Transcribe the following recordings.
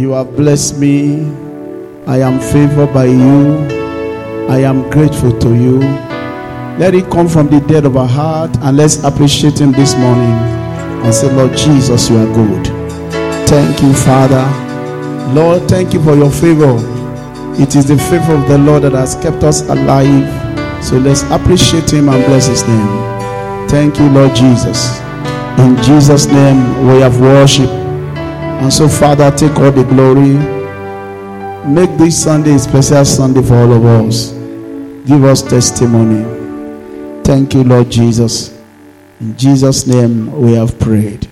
You have blessed me. I am favored by you. I am grateful to you. Let it come from the depth of our heart and let's appreciate Him this morning and say, Lord Jesus, you are good. Thank you, Father. Lord, thank you for your favor. It is the favor of the Lord that has kept us alive. So let's appreciate Him and bless His name. Thank you, Lord Jesus. In Jesus' name, we have worship. And so, Father, take all the glory. Make this Sunday a special Sunday for all of us. Give us testimony. Thank you, Lord Jesus. In Jesus' name, we have prayed.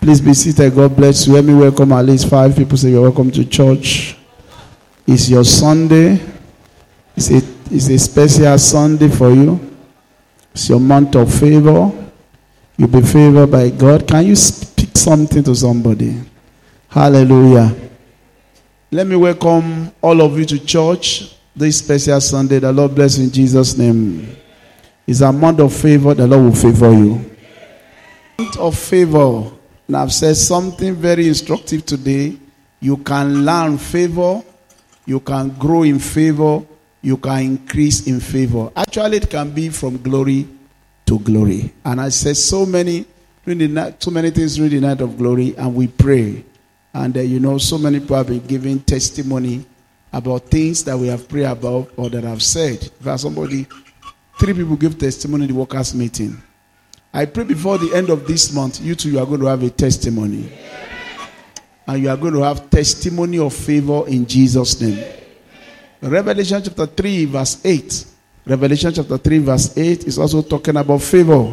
Please be seated. God bless you. Let me welcome at least five people. Say, You're welcome to church. It's your Sunday. It's a, it's a special Sunday for you. It's your month of favor. You'll be favored by God. Can you speak something to somebody? Hallelujah. Let me welcome all of you to church this special Sunday. The Lord bless in Jesus' name. It's a month of favor. The Lord will favor you. Month of favor. And I've said something very instructive today. You can learn favor. You can grow in favor. You can increase in favor. Actually, it can be from glory to glory. And I said so many, night, so many things during the night of glory, and we pray. And uh, you know, so many people have been giving testimony about things that we have prayed about or that I've said. If somebody, three people give testimony in the workers' meeting. I pray before the end of this month, you two, you are going to have a testimony. And you are going to have testimony of favor in Jesus' name. Revelation chapter 3, verse 8. Revelation chapter 3, verse 8 is also talking about favor.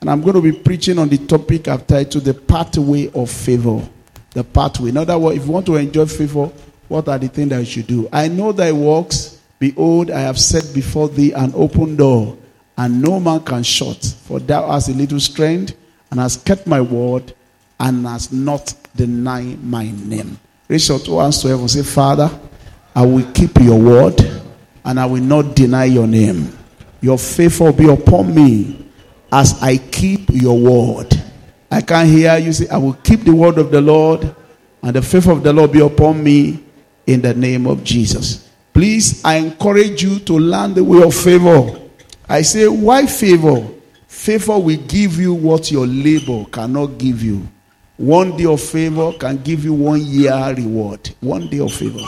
And I'm going to be preaching on the topic I've titled The Pathway of Favor. The pathway. In other words, if you want to enjoy favor, what are the things that you should do? I know thy works. Behold, I have set before thee an open door, and no man can shut. For thou hast a little strength, and hast kept my word, and hast not denied my name. Raise your two hands to heaven. Say, Father, I will keep your word and I will not deny your name. Your favor be upon me as I keep your word. I can hear you say, I will keep the word of the Lord, and the faith of the Lord be upon me in the name of Jesus. Please, I encourage you to learn the way of favor. I say, why favor? Favor will give you what your labor cannot give you. One day of favor can give you one year reward. One day of favor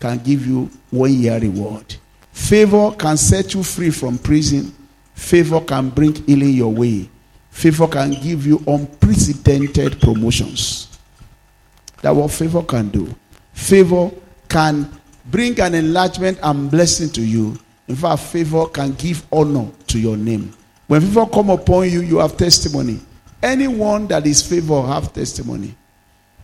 can give you one year reward. Favor can set you free from prison. Favor can bring healing your way. Favor can give you unprecedented promotions. That's what favor can do. Favor can bring an enlargement and blessing to you. In fact, favor can give honor to your name. When favor come upon you, you have testimony. Anyone that is favor have testimony.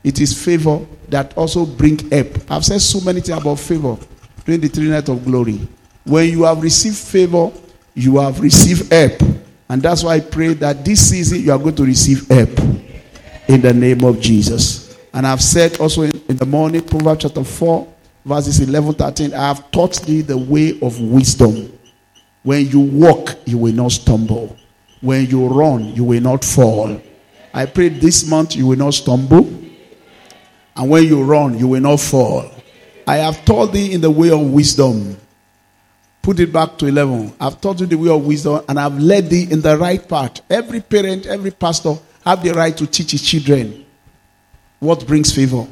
It is favor that also bring help. I've said so many things about favor during the three nights of glory. When you have received favor, you have received help. And that's why I pray that this season you are going to receive help in the name of Jesus. And I've said also in, in the morning, Proverbs chapter 4, verses 11, 13, I have taught thee the way of wisdom. When you walk, you will not stumble. When you run, you will not fall. I pray this month you will not stumble. And when you run, you will not fall. I have taught thee in the way of wisdom. Put it back to 11. I've taught you the way of wisdom and I've led thee in the right path. Every parent, every pastor have the right to teach his children what brings favor.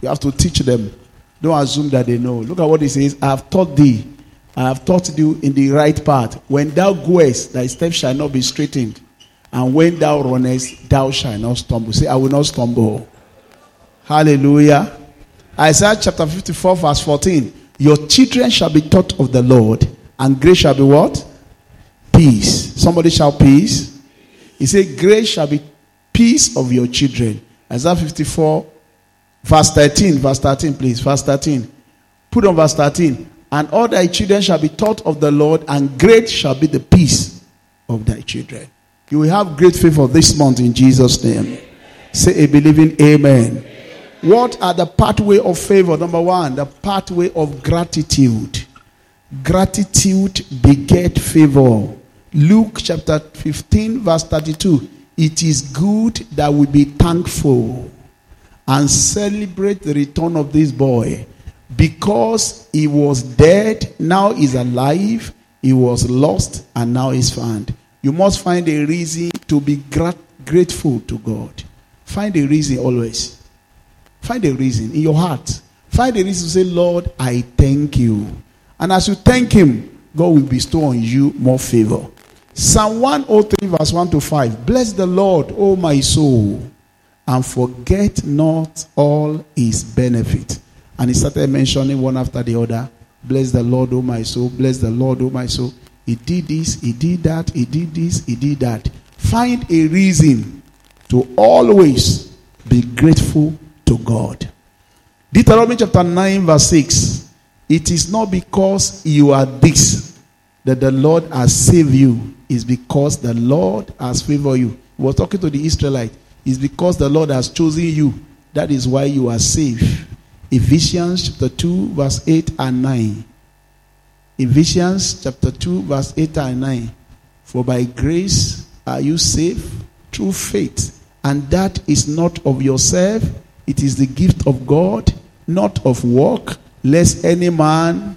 You have to teach them. Don't assume that they know. Look at what he says. I have taught thee. I have taught thee in the right path. When thou goest, thy steps shall not be straightened. And when thou runnest, thou shalt not stumble. Say, I will not stumble. Hallelujah. Isaiah chapter 54, verse 14. Your children shall be taught of the Lord, and grace shall be what? Peace. Somebody shall peace. He said, Grace shall be peace of your children. Isaiah 54, verse 13. Verse 13, please. Verse 13. Put on verse 13. And all thy children shall be taught of the Lord, and great shall be the peace of thy children. You will have great favor this month in Jesus' name. Say a believing amen. What are the pathway of favor? Number one, the pathway of gratitude. Gratitude beget favor. Luke chapter 15, verse 32. It is good that we be thankful. and celebrate the return of this boy because he was dead, now he's alive, he was lost, and now he's found. You must find a reason to be gra- grateful to God. Find a reason always. Find a reason in your heart. Find a reason to say, Lord, I thank you. And as you thank Him, God will bestow on you more favor. Psalm 103, verse 1 to 5. Bless the Lord, O my soul, and forget not all His benefit. And he started mentioning one after the other. Bless the Lord, O my soul. Bless the Lord, O my soul. He did this, he did that, he did this, he did that. Find a reason to always be grateful to God. Deuteronomy chapter 9, verse 6. It is not because you are this that the Lord has saved you, it's because the Lord has favored you. He was talking to the Israelites. It's because the Lord has chosen you. That is why you are saved. Ephesians chapter 2, verse 8 and 9. Ephesians chapter 2, verse 8 and 9. For by grace are you saved through faith, and that is not of yourself, it is the gift of God, not of work, lest any man,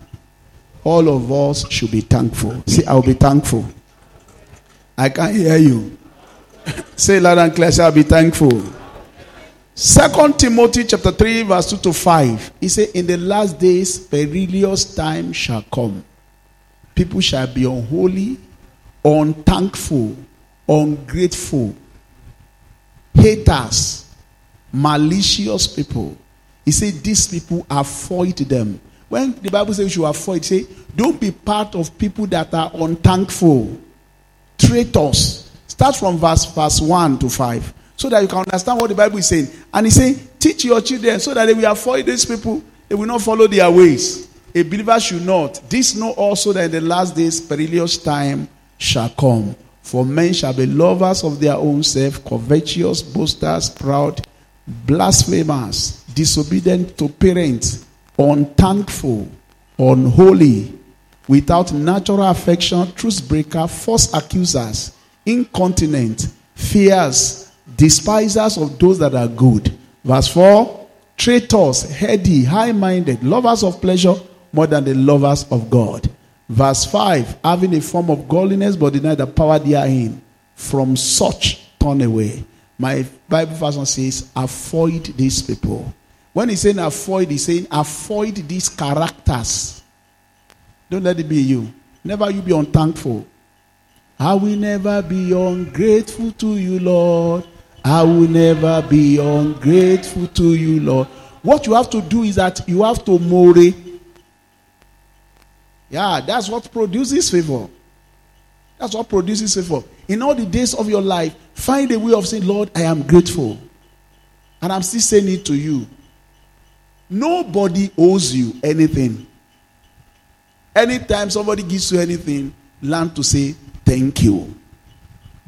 all of us should be thankful. See, I'll be thankful. I can't hear you. Say loud and clear, I'll be thankful. Second Timothy chapter 3, verse 2 to 5. He said, In the last days, perilous time shall come. People shall be unholy, unthankful, ungrateful, haters, malicious people. He said, These people avoid them. When the Bible says you avoid, say, don't be part of people that are unthankful, traitors. Start from verse verse 1 to 5 so that you can understand what the Bible is saying. And he's saying, teach your children so that they will avoid these people, they will not follow their ways. A believer should not. This know also that in the last days perilous time shall come. For men shall be lovers of their own self, covetous, boasters, proud, blasphemers, disobedient to parents, unthankful, unholy, without natural affection, truth breaker, false accusers, incontinent, fears, despisers of those that are good. Verse 4 traitors, heady, high minded, lovers of pleasure more than the lovers of God. Verse 5 having a form of godliness but deny the power therein. From such turn away. My Bible version says, avoid these people. When he's saying avoid, he's saying avoid these characters. Don't let it be you. Never you be unthankful. I will never be ungrateful to you, Lord. I will never be ungrateful to you, Lord. What you have to do is that you have to more. Yeah, that's what produces favor. That's what produces favor. In all the days of your life, find a way of saying, Lord, I am grateful. And I'm still saying it to you. Nobody owes you anything. Anytime somebody gives you anything, learn to say thank you.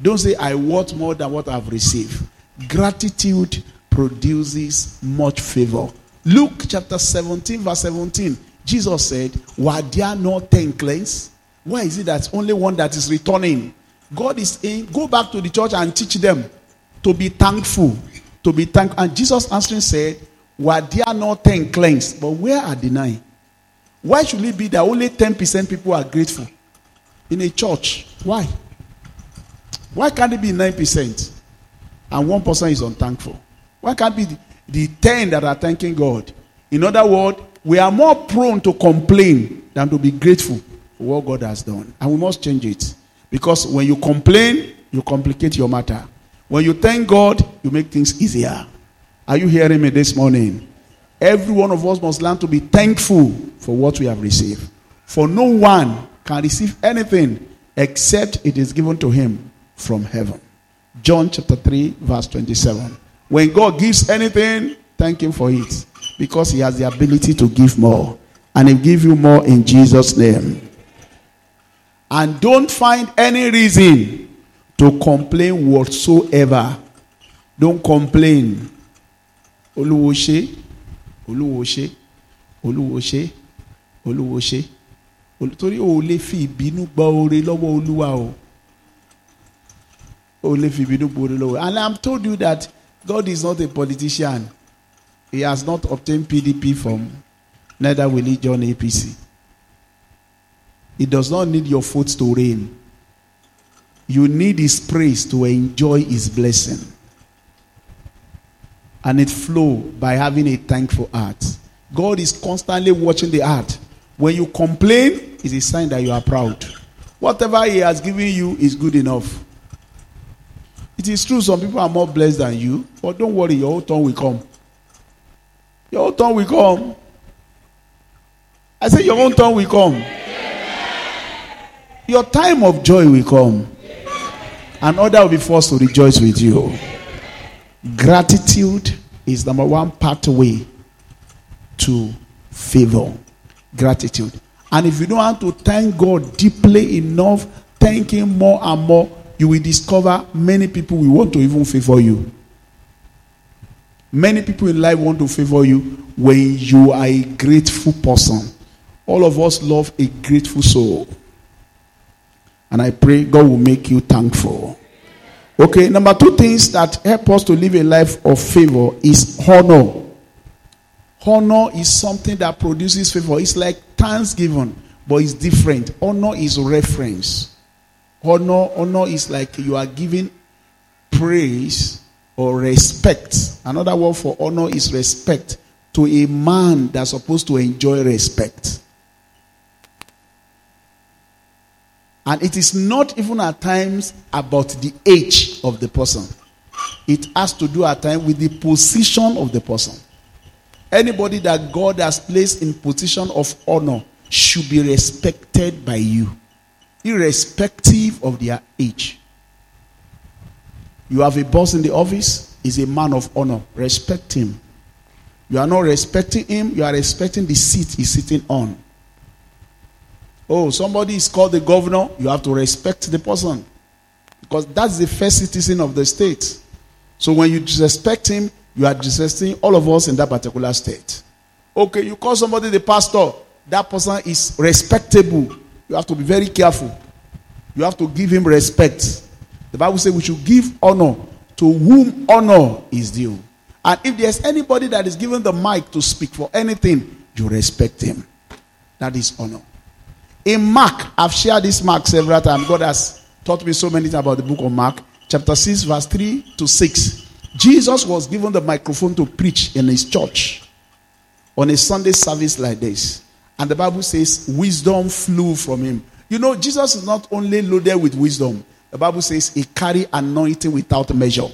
Don't say, I want more than what I've received. Gratitude produces much favor. Luke chapter 17, verse 17. Jesus said, Were there not ten cleansed? Why is it that only one that is returning? God is saying, Go back to the church and teach them to be thankful. To be thankful. And Jesus answering said, Were there not ten cleansed? But where are the nine? Why should it be that only 10% people are grateful in a church? Why? Why can't it be 9% and one person is unthankful? Why can't be the, the 10 that are thanking God? In other words, we are more prone to complain than to be grateful for what God has done. And we must change it. Because when you complain, you complicate your matter. When you thank God, you make things easier. Are you hearing me this morning? Every one of us must learn to be thankful for what we have received. For no one can receive anything except it is given to him from heaven. John chapter 3, verse 27. When God gives anything, thank him for it. Because he has the ability to give more. And he'll give you more in Jesus' name. And don't find any reason to complain whatsoever. Don't complain. Olúwo ṣe, Olúwo ṣe. Torí o lè fi ìbínú gba oore lọ́wọ́ Olúwa o. O lè fi ìbínú gba oore lọ́wọ́. And I'm told you that God is not a politician. He has not obtained PDP from, neither will he join APC. He does not need your foot to rain. You need his praise to enjoy his blessing. And it flow by having a thankful heart. God is constantly watching the heart. When you complain, it's a sign that you are proud. Whatever he has given you is good enough. It is true, some people are more blessed than you, but don't worry, your whole turn will come. Your turn will come. I say, Your own turn will come. Your time of joy will come. And other will be forced to rejoice with you. Gratitude is number one pathway to favor. Gratitude. And if you don't want to thank God deeply enough, thank Him more and more, you will discover many people will want to even favor you. Many people in life want to favor you when you are a grateful person. All of us love a grateful soul. And I pray God will make you thankful. Okay, number two things that help us to live a life of favor is honor. Honor is something that produces favor. It's like thanksgiving, but it's different. Honor is reference. Honor, honor is like you are giving praise or respect. Another word for honor is respect to a man that's supposed to enjoy respect. And it is not even at times about the age of the person. It has to do at times with the position of the person. Anybody that God has placed in position of honor should be respected by you, irrespective of their age. You have a boss in the office, he's a man of honor. Respect him. You are not respecting him, you are respecting the seat he's sitting on. Oh, somebody is called the governor, you have to respect the person. Because that's the first citizen of the state. So when you disrespect him, you are disrespecting all of us in that particular state. Okay, you call somebody the pastor, that person is respectable. You have to be very careful. You have to give him respect. The Bible says we should give honor to whom honor is due. And if there's anybody that is given the mic to speak for anything, you respect him. That is honor. In Mark, I've shared this Mark several times. God has taught me so many things about the book of Mark, chapter 6, verse 3 to 6. Jesus was given the microphone to preach in his church on a Sunday service like this. And the Bible says wisdom flew from him. You know, Jesus is not only loaded with wisdom, the Bible says he carried anointing without measure.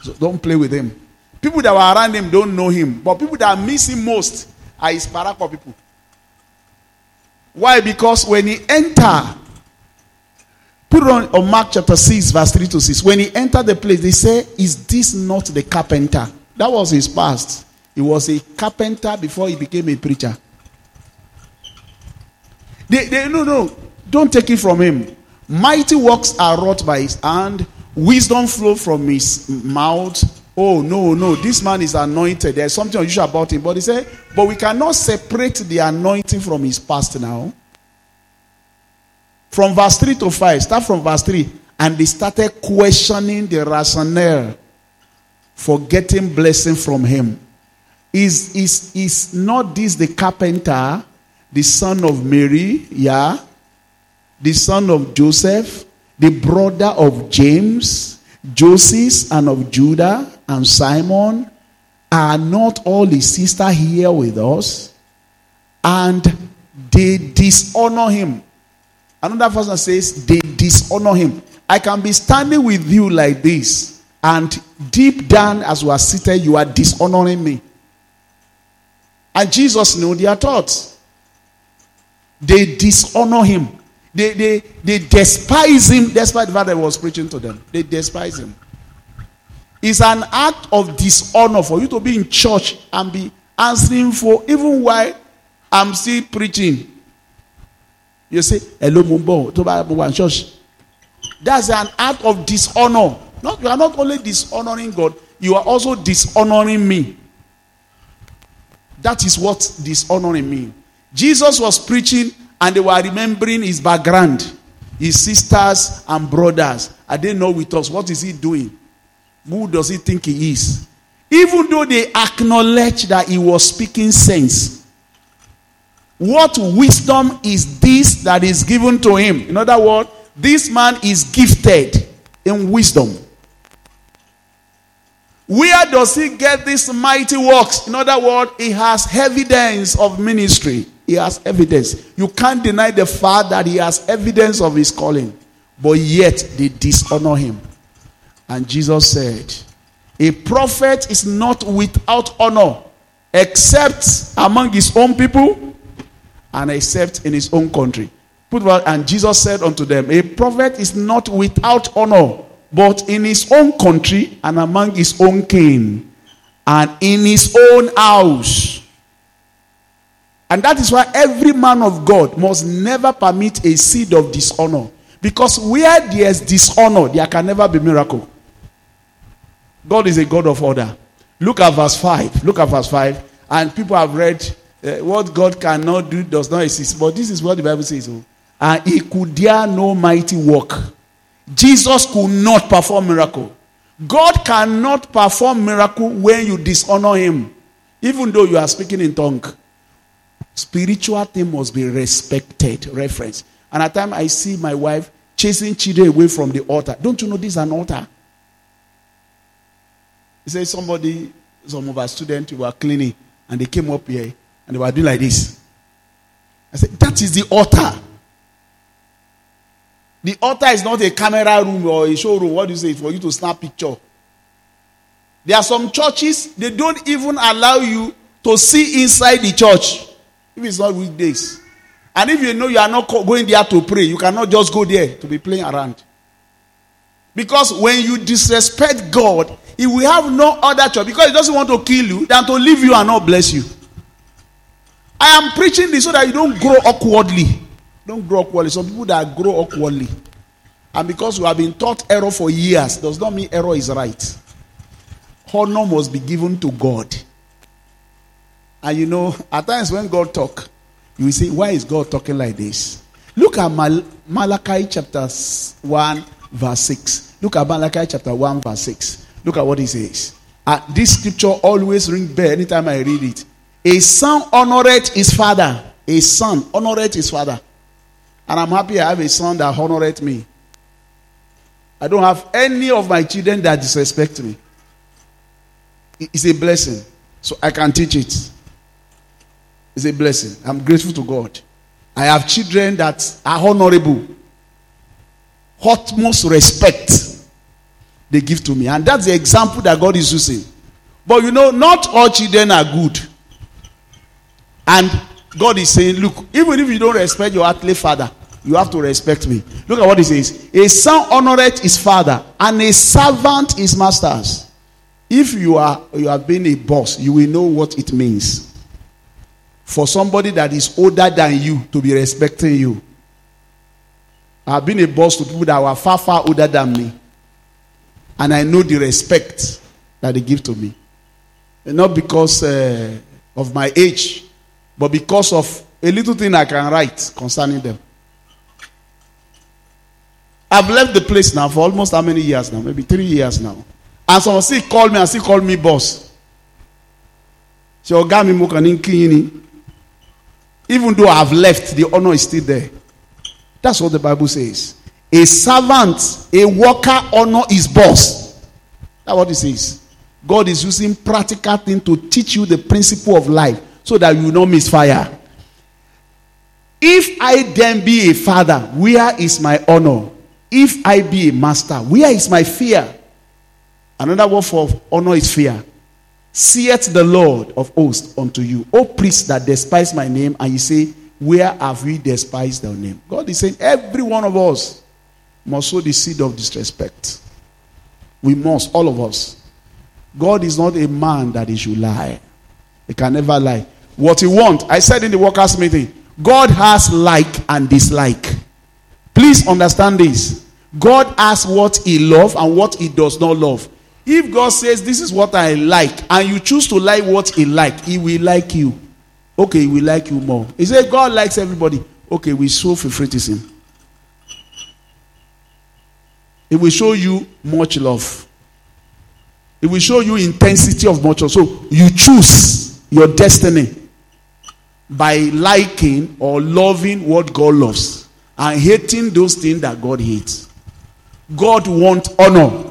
So don't play with him. People that were around him don't know him, but people that miss him most are his parako people. Why? Because when he entered, put on, on Mark chapter 6, verse 3 to 6. When he entered the place, they say, Is this not the carpenter? That was his past. He was a carpenter before he became a preacher. They, they, no, no, don't take it from him. Mighty works are wrought by his hand, wisdom flow from his mouth. Oh, no, no, this man is anointed. There's something unusual about him. But he said, but we cannot separate the anointing from his past now. From verse 3 to 5, start from verse 3. And they started questioning the rationale for getting blessing from him. Is, is, is not this the carpenter, the son of Mary? Yeah the son of Joseph, the brother of James, Joseph, and of Judah, and Simon, are not all his sisters here with us? And they dishonor him. Another person says, they dishonor him. I can be standing with you like this, and deep down as we are seated, you are dishonoring me. And Jesus knew their thoughts. They dishonor him. They, they, they despise him despite the fact that he was preaching to them. They despise him. It's an act of dishonor for you to be in church and be answering for even while I'm still preaching. You say, Hello, Mumbo, to church. That's an act of dishonor. Not, you are not only dishonoring God, you are also dishonoring me. That is what dishonoring means. Jesus was preaching and they were remembering his background, his sisters and brothers. Are they not with us? What is he doing? Who does he think he is? even though they acknowledge that he was speaking sense. What wisdom is this that is given to him? In other words, this man is gifted in wisdom. Where does he get these mighty works? In other words, he has evidence of ministry. He has evidence. You can't deny the fact that he has evidence of his calling. But yet they dishonor him. And Jesus said, A prophet is not without honor except among his own people and except in his own country. Put and Jesus said unto them, A prophet is not without honor, but in his own country and among his own kin and in his own house. And that is why every man of God must never permit a seed of dishonor. Because where there is dishonor, there can never be miracle. God is a God of order. Look at verse 5. Look at verse 5. And people have read uh, what God cannot do does not exist. But this is what the Bible says. Oh. And he could dare no mighty work. Jesus could not perform miracle. God cannot perform miracle when you dishonor him. Even though you are speaking in tongue. Spiritual thing must be respected. Reference. And at times I see my wife chasing children away from the altar. Don't you know this is an altar? He said somebody, some of our students were cleaning and they came up here and they were doing like this. I said, That is the altar. The altar is not a camera room or a showroom. What do you say? For you to snap picture. There are some churches, they don't even allow you to see inside the church if it's not weekdays. And if you know you are not going there to pray, you cannot just go there to be playing around. Because when you disrespect God, He will have no other choice because He doesn't want to kill you than to leave you and not bless you. I am preaching this so that you don't grow awkwardly. Don't grow awkwardly. Some people that grow awkwardly. And because you have been taught error for years, does not mean error is right. Honor must be given to God. And you know, at times when God talk, you will say, why is God talking like this? Look at Mal- Malachi chapter 1, verse 6. Look at Malachi chapter 1, verse 6. Look at what he says. Uh, this scripture always ring bell anytime I read it. A son honoreth his father. A son honoreth his father. And I'm happy I have a son that honoreth me. I don't have any of my children that disrespect me. It's a blessing. So I can teach it. It's a blessing. I'm grateful to God. I have children that are honorable. Utmost respect they give to me. And that's the example that God is using. But you know, not all children are good. And God is saying, look, even if you don't respect your earthly father, you have to respect me. Look at what he says. A son honoreth his father, and a servant his masters. If you are you have been a boss, you will know what it means for somebody that is older than you to be respecting you. I've been a boss to people that were far, far older than me. And I know the respect that they give to me. And not because uh, of my age, but because of a little thing I can write concerning them. I've left the place now for almost how many years now? Maybe three years now. And someone still call me and still call me boss. So, even though I've left, the honor is still there. That's what the Bible says. A servant, a worker honor his boss. That's what it says. God is using practical thing to teach you the principle of life so that you not misfire. If I then be a father, where is my honor? If I be a master, where is my fear? Another word for honor is fear. Seeth the Lord of hosts unto you, O priests that despise my name, and you say, Where have we despised thy name? God is saying, Every one of us must sow the seed of disrespect. We must, all of us. God is not a man that he should lie. He can never lie. What he want, I said in the workers' meeting, God has like and dislike. Please understand this. God has what he love and what he does not love. If God says, This is what I like, and you choose to like what He like, He will like you. Okay, He will like you more. He said, God likes everybody. Okay, we show favoritism. He will show you much love. It will show you intensity of motion. So you choose your destiny by liking or loving what God loves and hating those things that God hates. God wants honor.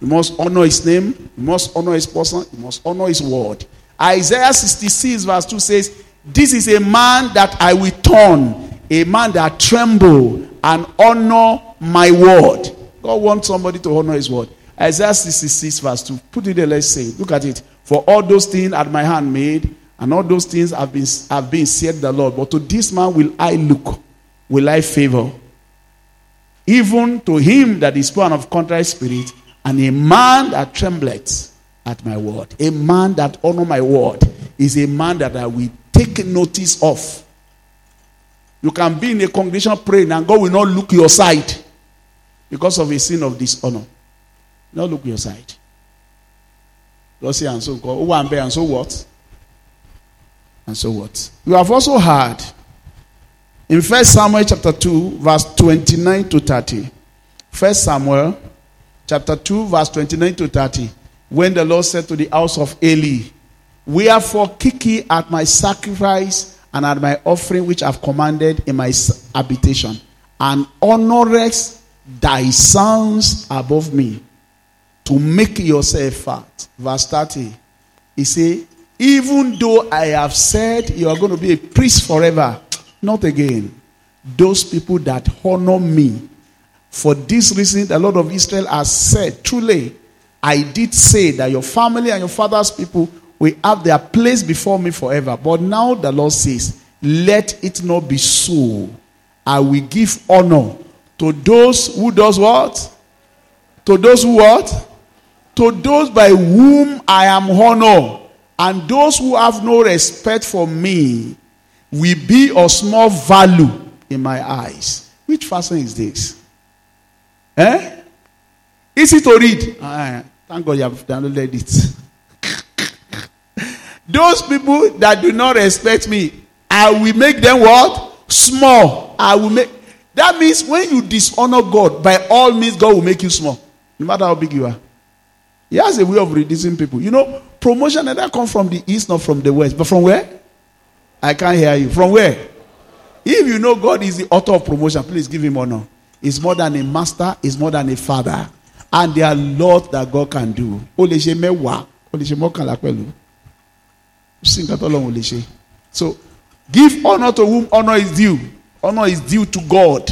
You must honor his name, you must honor his person, you must honor his word. Isaiah 66, verse 2 says, This is a man that I will turn, a man that tremble and honor my word. God wants somebody to honor his word. Isaiah 66, verse 2. Put it there, let's say. Look at it. For all those things at my hand made, and all those things have been have been said the Lord. But to this man will I look, will I favor. Even to him that is born of contrary spirit, and a man that trembleth at my word. A man that honor my word is a man that I will take notice of. You can be in a congregation praying and God will not look your side because of a sin of dishonor. Now look your side. God say, and so God, oh, and so what? And so what? You have also heard in First Samuel chapter 2, verse 29 to 30. First Samuel chapter 2, verse 29 to 30. When the Lord said to the house of Eli, Wherefore kick at my sacrifice and at my offering which I've commanded in my habitation, and honorest thy sons above me, to make yourself fat. Verse 30. He said, Even though I have said you are going to be a priest forever, not again. Those people that honor me. For this reason, the Lord of Israel has said, Truly, I did say that your family and your father's people will have their place before me forever. But now the Lord says, Let it not be so. I will give honor to those who does what? To those who what? To those by whom I am honored. And those who have no respect for me will be of small value in my eyes. Which version is this? Eh? Easy to read. Uh, thank God you have downloaded it. Those people that do not respect me, I will make them what? Small. I will make. That means when you dishonor God, by all means, God will make you small, no matter how big you are. He has a way of reducing people. You know, promotion never come from the east, not from the west, but from where? I can't hear you. From where? If you know God is the author of promotion, please give him honor. He's more than a master, he's more than a father. And there are lots that God can do. So, give honor to whom honor is due. Honor is due to God.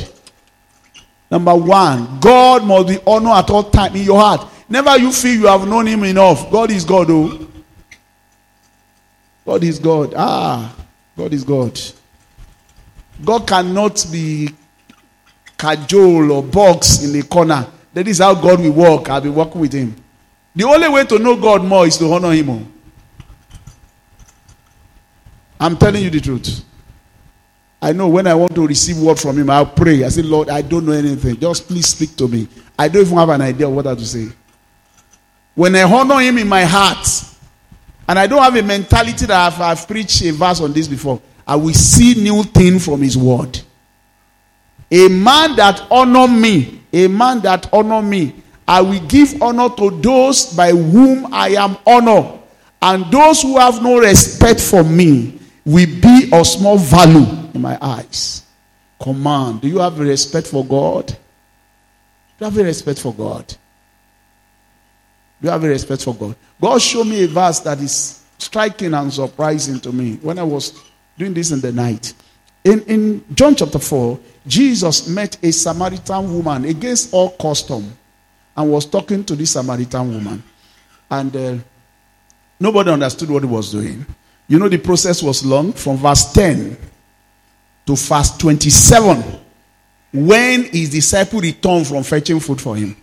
Number one, God must be honored at all time in your heart. Never you feel you have known Him enough. God is God, oh. God is God. Ah, God is God. God cannot be cajole or box in the corner. That is how God will work. I'll be working with Him. The only way to know God more is to honor Him. Oh. I'm telling you the truth. I know when I want to receive word from him, I'll pray. I say, Lord, I don't know anything. Just please speak to me. I don't even have an idea of what I have to say. When I honor him in my heart, and I don't have a mentality that I've, I've preached a verse on this before, I will see new thing from his word. A man that honor me, a man that honor me, I will give honor to those by whom I am honored. And those who have no respect for me, will be of small value my eyes. Command. Do you have a respect for God? Do you have a respect for God? Do you have a respect for God? God showed me a verse that is striking and surprising to me when I was doing this in the night. In, in John chapter 4, Jesus met a Samaritan woman against all custom and was talking to this Samaritan woman. And uh, nobody understood what he was doing. You know, the process was long from verse 10 to verse 27 when his disciple returned from fetching food for him.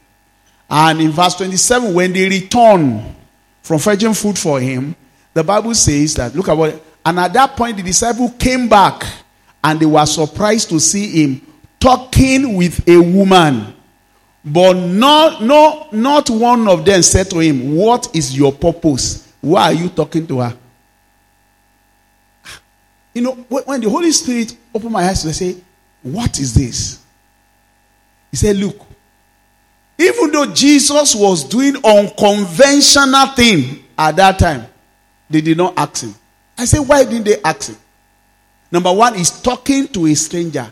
And in verse 27, when they returned from fetching food for him, the Bible says that, look at what, and at that point, the disciple came back and they were surprised to see him talking with a woman. But not, no, not one of them said to him, What is your purpose? Why are you talking to her? You know, when the Holy Spirit opened my eyes, I say, What is this? He said, Look, Even though Jesus was doing unconventional thing at that time, they did not ask him. I said, why didn't they ask him? Number one is talking to a stranger.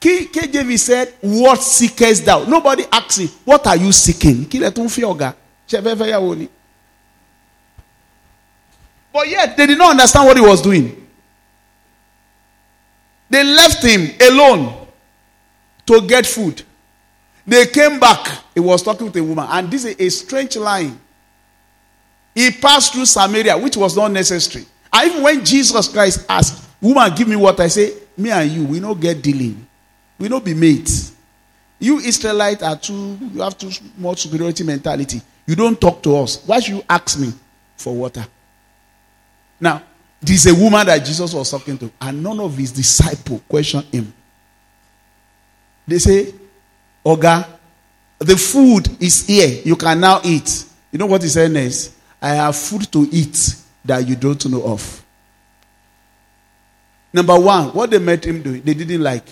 KJV said, What seekest thou? Nobody asked him, What are you seeking? But yet, they did not understand what he was doing. They left him alone to get food. They came back. He was talking with a woman. And this is a strange line. He passed through Samaria, which was not necessary. And even when Jesus Christ asked, Woman, give me what I say, me and you, we don't get dealing. We don't be mates. You Israelites are too, you have too much superiority mentality. You don't talk to us. Why should you ask me for water? Now, this is a woman that Jesus was talking to, and none of his disciples questioned him. They say, Oga, the food is here. You can now eat. You know what he said next? I have food to eat that you don't know of. Number one, what they met him do, they didn't like.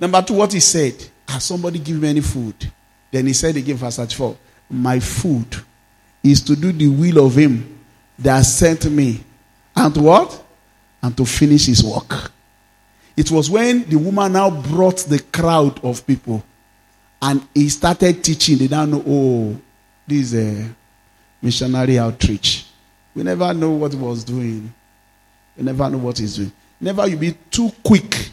Number two, what he said, has somebody give me any food? Then he said again, verse 34, my food is to do the will of him that sent me. And to what? And to finish his work. It was when the woman now brought the crowd of people and he started teaching. They now know, oh, this is a missionary outreach. We never know what he was doing. We never know what he's doing. Never you be too quick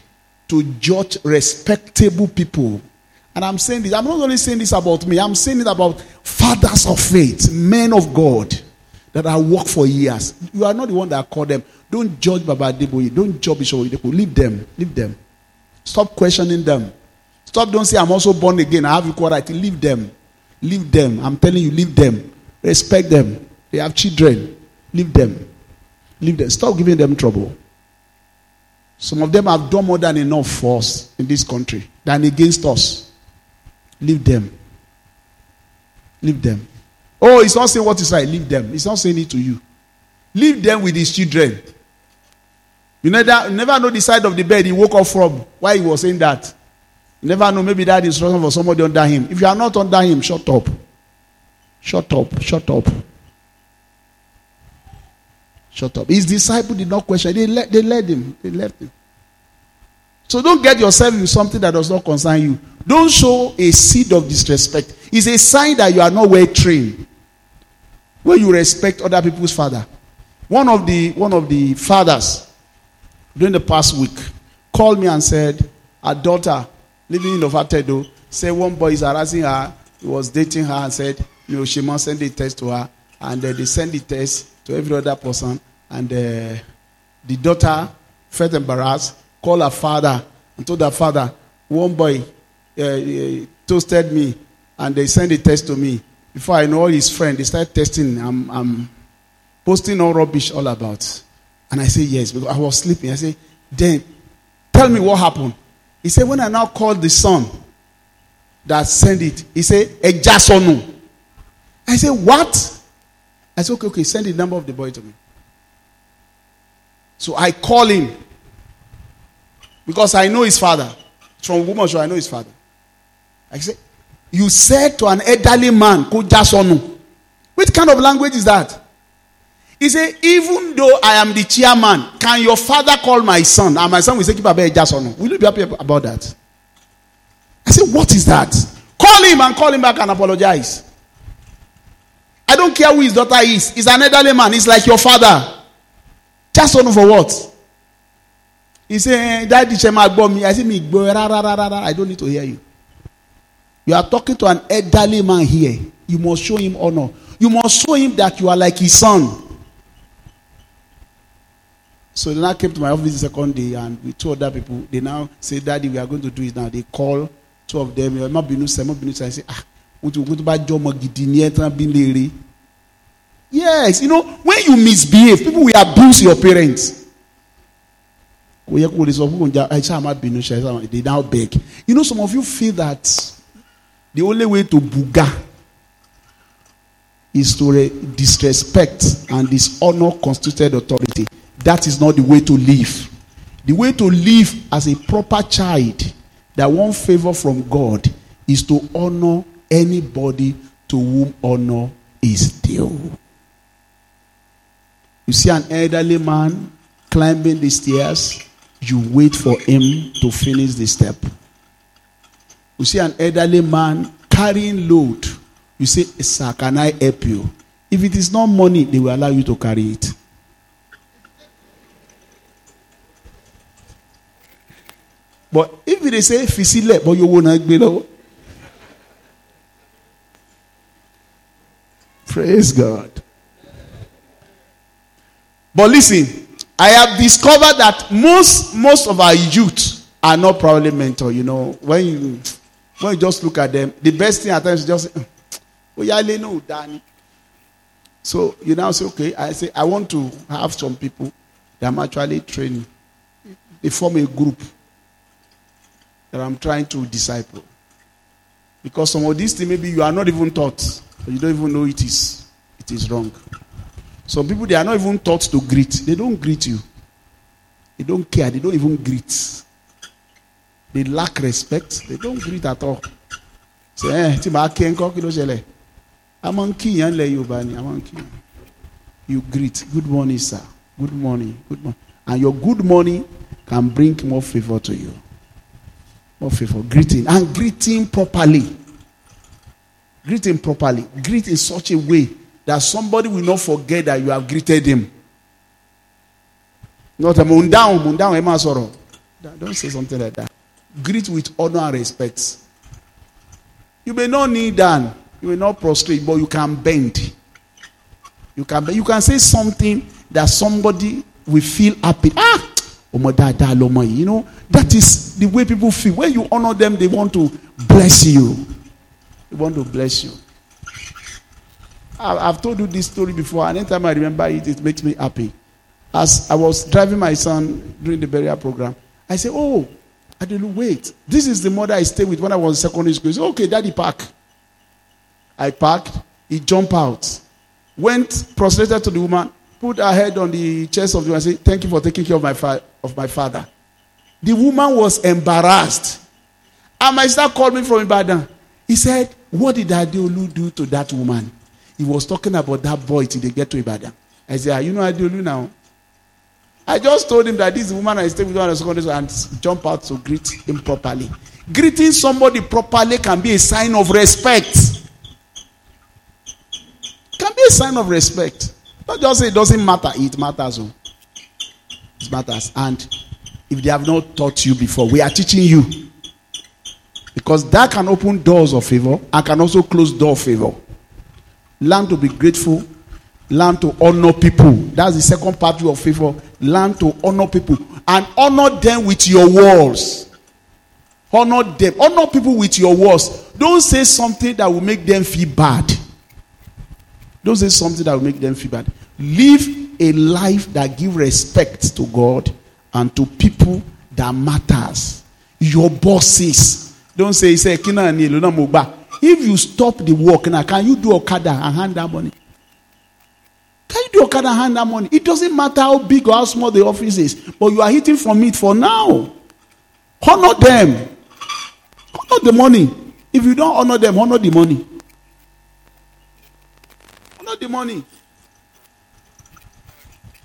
to judge respectable people. And I'm saying this, I'm not only saying this about me, I'm saying it about fathers of faith, men of God that I work for years. You are not the one that I called them. Don't judge Baba Adeboye. Don't judge Bishop. Leave them. Leave them. Stop questioning them. Stop. Don't say I'm also born again. I have equal right. Leave them. Leave them. I'm telling you, leave them. Respect them. They have children. Leave them. Leave them. Stop giving them trouble. Some of them have done more than enough for us in this country than against us. Leave them. Leave them. Oh, he's not saying what is right. Leave them. He's not saying it to you. Leave them with his children. You never, never know the side of the bed he woke up from. Why he was saying that. You never know. Maybe that is instruction for somebody under him. If you are not under him, shut up. Shut up. Shut up. Shut up. His disciple did not question. They, let, they led him. They left him. So don't get yourself in something that does not concern you. Don't show a seed of disrespect. It's a sign that you are not well trained. When you respect other people's father. One of the one of the fathers during the past week called me and said, "A daughter living in Novatedo said one boy is harassing her. He was dating her and said, you know, she must send the test to her, and uh, they send the test to every other person, and uh, the daughter felt embarrassed, called her father and told her father, one boy uh, uh toasted me, and they sent the test to me. Before I know all his friends, they start testing. I'm, I'm posting all rubbish all about. And I say, yes, because I was sleeping. I say, then tell me what happened. He said, when I now called the son that sent it, he said, Ejasonu. I said, what? I said, okay, okay, send the number of the boy to me. So I call him because I know his father. From woman, so I know his father. I said, you said to an elderly man. Which kind of language is that? He said, even though I am the chairman, can your father call my son? And my son will say, Kibabe Jasonu. Will you be happy about that? I said, what is that? Call him and call him back and apologize. I don't care who his daughter is. He's an elderly man. He's like your father. Jasonu for what? He said, eh, Daddy Shema me. I said, I don't need to hear you. You are talking to an elderly man here. You must show him honor. You must show him that you are like his son. So then I came to my office the second day and we two other people, they now say, Daddy, we are going to do it now. They call two of them. I say, ah, Yes, you know, when you misbehave, people will abuse your parents. They now beg. You know, some of you feel that the only way to buga is to disrespect and dishonor constituted authority. That is not the way to live. The way to live as a proper child that want favor from God is to honor anybody to whom honor is due. You see an elderly man climbing the stairs, you wait for him to finish the step. You see an elderly man carrying load, you say, Sir, can I help you? If it is not money, they will allow you to carry it. But if they say fisile, but you not be low. Praise God. But listen, I have discovered that most most of our youth are not probably mentor. You know, when you when you just look at them, the best thing at times is just oh yeah, know Danny. So you now say, okay, I say I want to have some people that I'm actually training. They form a group that I'm trying to disciple. Because some of these things maybe you are not even taught, you don't even know it is it is wrong. Some people they are not even taught to greet. They don't greet you. They don't care. They don't even greet. They lack respect. They don't greet at all. Say, eh, tí màá kí ẹ ń kọ́ ṣẹlẹ̀? A máa ń kí yẹn lẹ Yorùbá ni, a máa ń kí. You greet, good morning sir, good morning, good morning. And your good morning can bring more favor to you. More favor. Greeting. And greeting properly. Greeting properly. Greet in such a way that somebody will not forget that you have greeted him. Not a moon down, moon down, Emma Soro. Don't say something like that. Greet with honor and respect. You may not kneel down, you may not prostrate, but you can bend. You can you can say something that somebody will feel happy. Ah, you know, that is the way people feel. When you honor them, they want to bless you. They want to bless you. I've told you this story before, and anytime I remember it, it makes me happy. As I was driving my son during the burial program, I said, Oh, I didn't wait. This is the mother I stayed with when I was in secondary school. Said, Okay, daddy, park. I parked. He jumped out. Went prostrated to the woman, put her head on the chest of the woman, and said, Thank you for taking care of my, fa- of my father. The woman was embarrassed. And my sister called me from Ibadan. He said, What did Adeolu do to that woman? He was talking about that boy till they get to Ibadan. I said, You know Adeolu now? I just told him that this woman I stayed with on the secondary and jump out to greet him properly. Greeting somebody properly can be a sign of respect. Can be a sign of respect. Not just say it doesn't matter, it matters. Oh. It matters. And if they have not taught you before, we are teaching you. Because that can open doors of favor and can also close door of favor. Learn to be grateful. Learn to honor people. That's the second part of favor. Learn to honor people and honor them with your words. Honor them. Honor people with your words. Don't say something that will make them feel bad. Don't say something that will make them feel bad. Live a life that give respect to God and to people that matters. Your bosses. Don't say, say, Kina ni If you stop the work now, can you do Okada and hand that money? Can you and hand that money? It doesn't matter how big or how small the office is, but you are eating from it for now. Honor them. Honor the money. If you don't honor them, honor the money. Honor the money.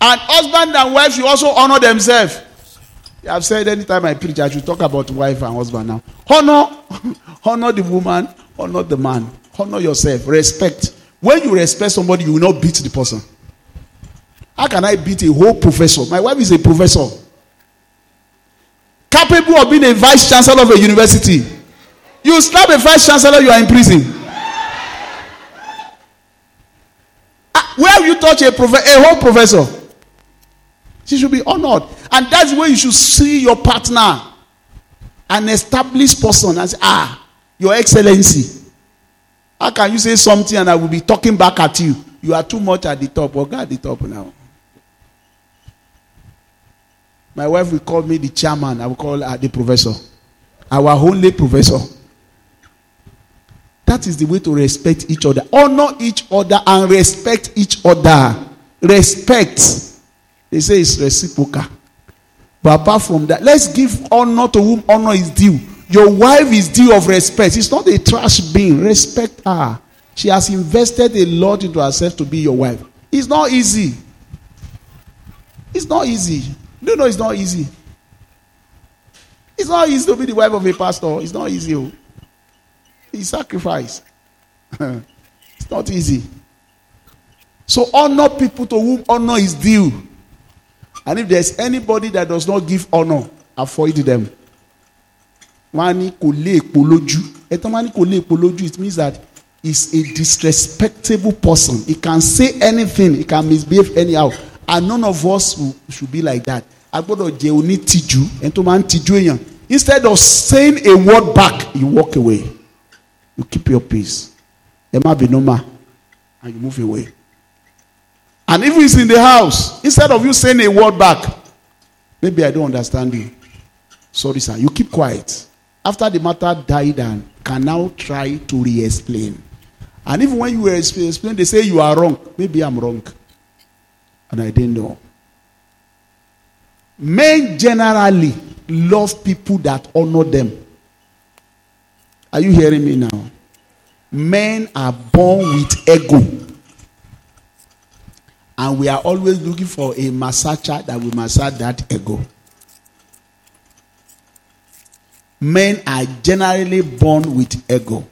And husband and wife should also honor themselves. I've said anytime I preach, I should talk about wife and husband now. Honor, honor the woman, honor the man. Honor yourself. Respect. When you respect somebody, you will not beat the person. How can I beat a whole professor? My wife is a professor. Capable of being a vice chancellor of a university. You slap a vice chancellor, you are in prison. Ah, where you touch a, prof- a whole professor? She should be honored. And that's where you should see your partner. An established person and say, ah, your excellency. How can you say something and I will be talking back at you? You are too much at the top. Or at the top now. My wife will call me the chairman. I will call her the professor. Our only professor. That is the way to respect each other. Honor each other and respect each other. Respect. They say it's reciprocal. But apart from that, let's give honor to whom honor is due. Your wife is due of respect. It's not a trash bin. Respect her. She has invested a lot into herself to be your wife. It's not easy. It's not easy. No, no, it's not easy. It's not easy to be the wife of a pastor. It's not easy. Oh. It's sacrifice. it's not easy. So honor people to whom honor is due. And if there's anybody that does not give honor, avoid them. It means that he's a disrespectable person. He can say anything, he can misbehave anyhow. And none of us should be like that. Onítìjú ẹni tó máa ń tijú. Instead of saying a word back, you walk away. You keep your peace. Ẹ má bínú mà and you move away. And if he's in the house, instead of you saying a word back, maybe I don't understand you. Sorry, sir. You keep quiet. After the matter died and can now try to re-explain. And even when you explain, they say you are wrong. Maybe I'm wrong. And I didn't know. Men generally love people that honor them. Are you hearing me now? Men are born with ego. And we are always looking for a massager that will massage that ego. Men are generally born with ego.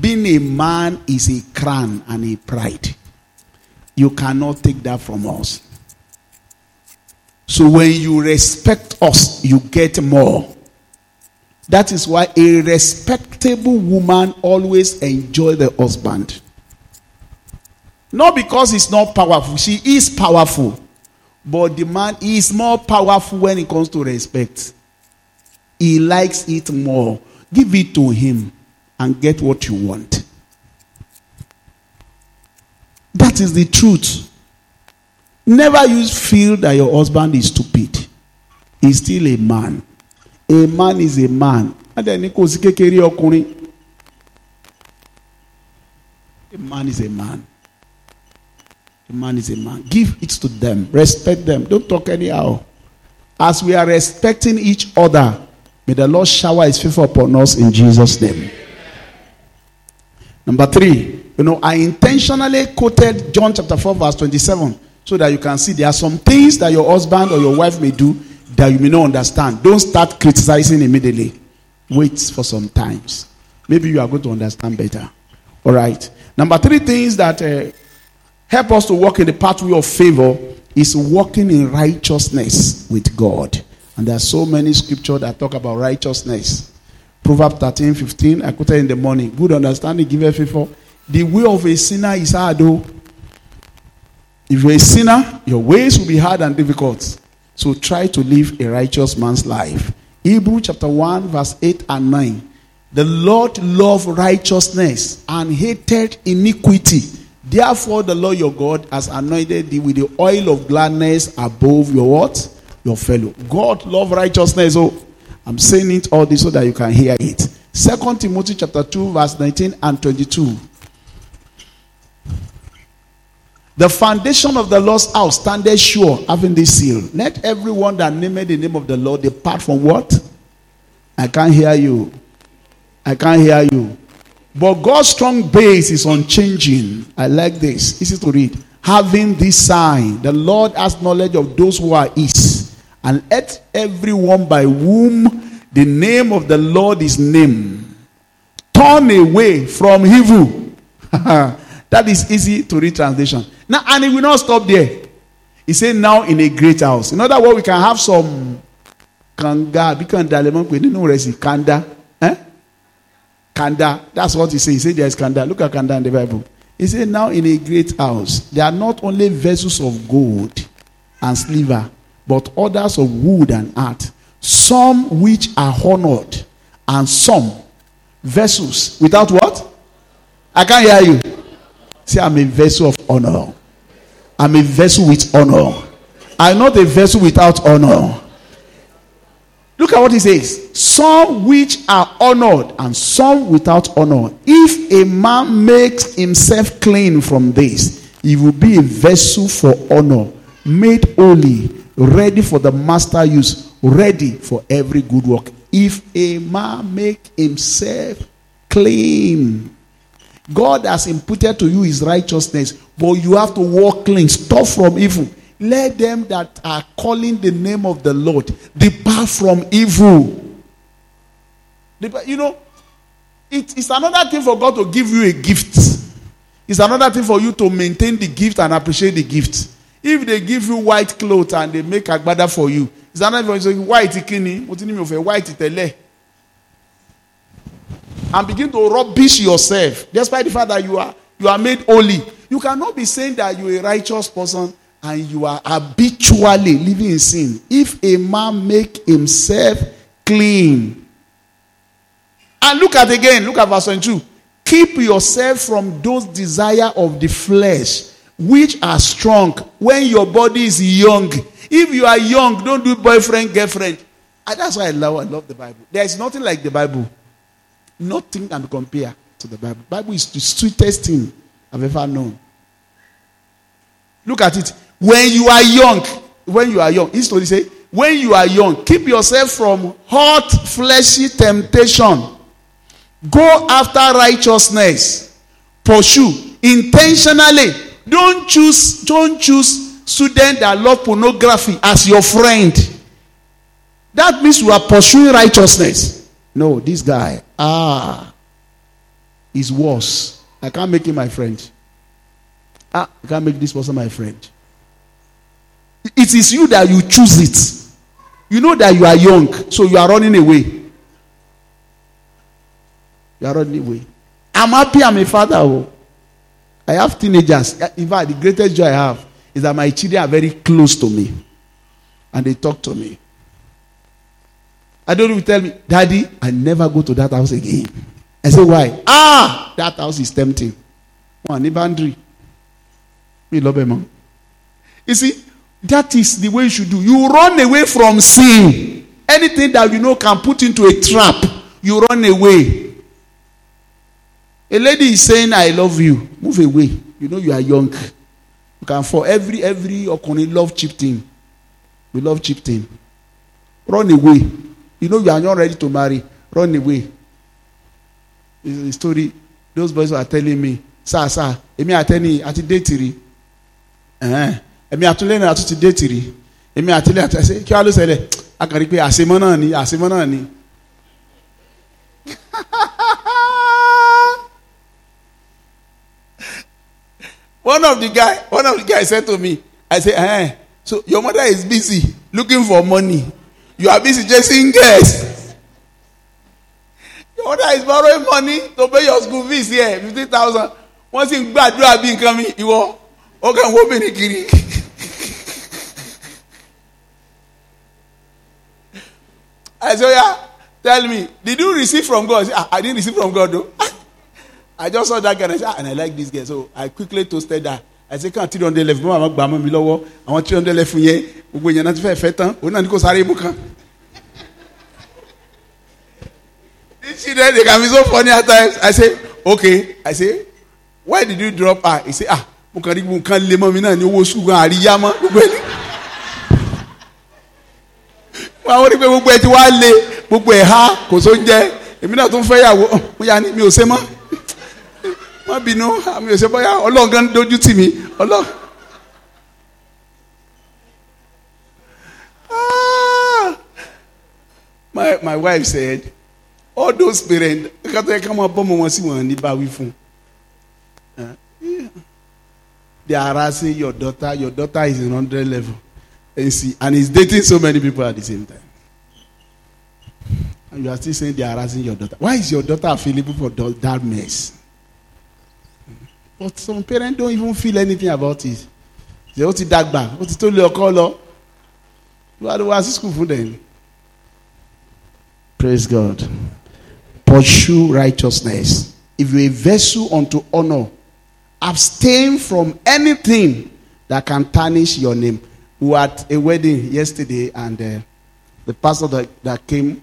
Being a man is a crown and a pride. You cannot take that from us. So when you respect us, you get more. That is why a respectable woman always enjoy the husband. Not because he's not powerful. She is powerful. But the man is more powerful when it comes to respect. He likes it more. Give it to him and get what you want. That is the truth. Never you feel that your husband is stupid. He's still a man. A man is a man. A man is a man. A man is a man. Give it to them. Respect them. Don't talk anyhow. As we are respecting each other, may the Lord shower his favor upon us in Jesus' name. Number three, you know, I intentionally quoted John chapter 4, verse 27, so that you can see there are some things that your husband or your wife may do that you may not understand. Don't start criticizing immediately. Wait for some times. Maybe you are going to understand better. All right. Number three things that uh, help us to walk in the pathway of favor is walking in righteousness with God. And there are so many scriptures that talk about righteousness. Proverbs 13, 15, I quoted in the morning. Good understanding, give a favor. The way of a sinner is hard, though. If you're a sinner, your ways will be hard and difficult. So try to live a righteous man's life. Hebrew chapter 1, verse 8 and 9. The Lord loved righteousness and hated iniquity. Therefore, the Lord your God has anointed thee with the oil of gladness above your what? Your fellow. God love righteousness. Oh, I'm saying it all this so that you can hear it. Second Timothy chapter 2, verse 19 and 22. The foundation of the Lord's house standeth sure, having this seal. Let everyone that named the name of the Lord depart from what? I can't hear you. I can't hear you. But God's strong base is unchanging. I like this. Easy to read. Having this sign, the Lord has knowledge of those who are his, and let everyone by whom the name of the Lord is named turn away from evil. that is easy to read translation. Now, and it will not stop there. He said, now in a great house. In other words, we can have some kanga, because kanda. Eh? Kanda. That's what he said. He said there's Kanda. Look at Kanda in the Bible. He said, Now in a great house, there are not only vessels of gold and silver, but others of wood and earth, some which are honored, and some vessels without what? I can't hear you. See, I'm a vessel of honor. I'm a vessel with honor. I'm not a vessel without honor. Look at what he says. Some which are honored and some without honor. If a man makes himself clean from this, he will be a vessel for honor, made holy, ready for the master use, ready for every good work. If a man make himself clean, God has imputed to you his righteousness, but you have to walk clean. Stop from evil. Let them that are calling the name of the Lord depart from evil. You know, it is another thing for God to give you a gift. It's another thing for you to maintain the gift and appreciate the gift. If they give you white clothes and they make a agbada for you, it's another thing for you to say, white kini, a white tele? And begin to rubbish yourself. Despite the fact that you are you are made holy. You cannot be saying that you're a righteous person and you are habitually living in sin. If a man make himself clean. And look at again, look at verse 22. Keep yourself from those desire of the flesh which are strong when your body is young. If you are young, don't do boyfriend, girlfriend. And that's why I love, I love the Bible. There is nothing like the Bible. Nothing can compare to the Bible. Bible is the sweetest thing I've ever known. Look at it. When you are young, when you are young, his story say, when you are young, keep yourself from hot, fleshy temptation. Go after righteousness. Pursue intentionally. Don't choose, don't choose students that love pornography as your friend. That means you are pursuing righteousness. No, this guy, ah, is worse. I can't make him my friend. Ah, I can't make this person my friend. It is you that you choose it. You know that you are young, so you are running away. You are running away. I'm happy I'm a father. Oh. I have teenagers. In fact, the greatest joy I have is that my children are very close to me. And they talk to me. I don't even tell me, Daddy, I never go to that house again. I say, Why? Ah, that house is tempting. One boundary. Me love him. You see, that is the way you should do. You run away from sin. Anything that you know can put into a trap, you run away. A lady is saying, I love you. Move away. You know you are young. You can for every every okuni love cheap thing. We love cheap thing. Run away. You know you are not ready to marry. Run away. It's a story. Those boys were telling me, sir, sir, èmi àtẹni àti déètì rí. Èmi àtúnlẹ̀ náà àtúntì déètì rí. Èmi àtúnlẹ̀ àti ẹsẹ̀ kí wàá ló ṣẹlẹ̀? A kàn rí pé àṣemọ́ náà ni àṣemọ́ náà ni. one of the guy, one of the guys said to me, I said, eh, so your mother is busy looking for money. You are busy chasing girls. Your mother is borrowing money to pay your school fees here, fifty thousand. Wọ́n sì ń gbàdúrà bí nǹkan mi, ìwọ, ó kàn wọ́n bìnrin kiri. I say, yeah, tell me, did you receive from God? I, said, ah, I didn't receive from God though. I just saw that guy and I said, ah, and I like this guy. So I quickly toasted her. I said, kàn three hundred left lọ́wọ́ àwọn three hundred left gbogbo yẹn náà ti fẹ́ fẹ́ tán òun náà ní kò sáré mú kan. These children they can be so funny at times. I say, okay. I say, why did you drop her? He say, ah, mo kàn rí gbogbo nǹkan lé mọ́ mi náà ní owó gan àríyá mọ́ gbogbo ẹ̀ ní. Wọ́n àwọn onípe gbogbo ẹ̀ ti wá lé gbogbo ẹ̀ há kò sóúnjẹ èmi náà tún fẹ́ yàwó mo yà ni mi ò ṣe mọ́ má bínú àmì òsè bóyá ọlọ́run gan dojú tì mí ọlọ́run. My wife said all those parents fún they are harassing your daughter your daughter is in hundred level and see and he's dating so many people at the same time and you are still saying they are harassing your daughter why is your daughter available for that mess. But some parents don't even feel anything about it. Ṣé ó ti dàgbà? Ó ti tó lé ọkọ lọ? Wá ló wá sí school fún them. Praise God. Pursue righteousness. If you're a vessel unto honor, abstain from anything that can tarnish your name. We were at a wedding yesterday, and uh, the pastor that, that came,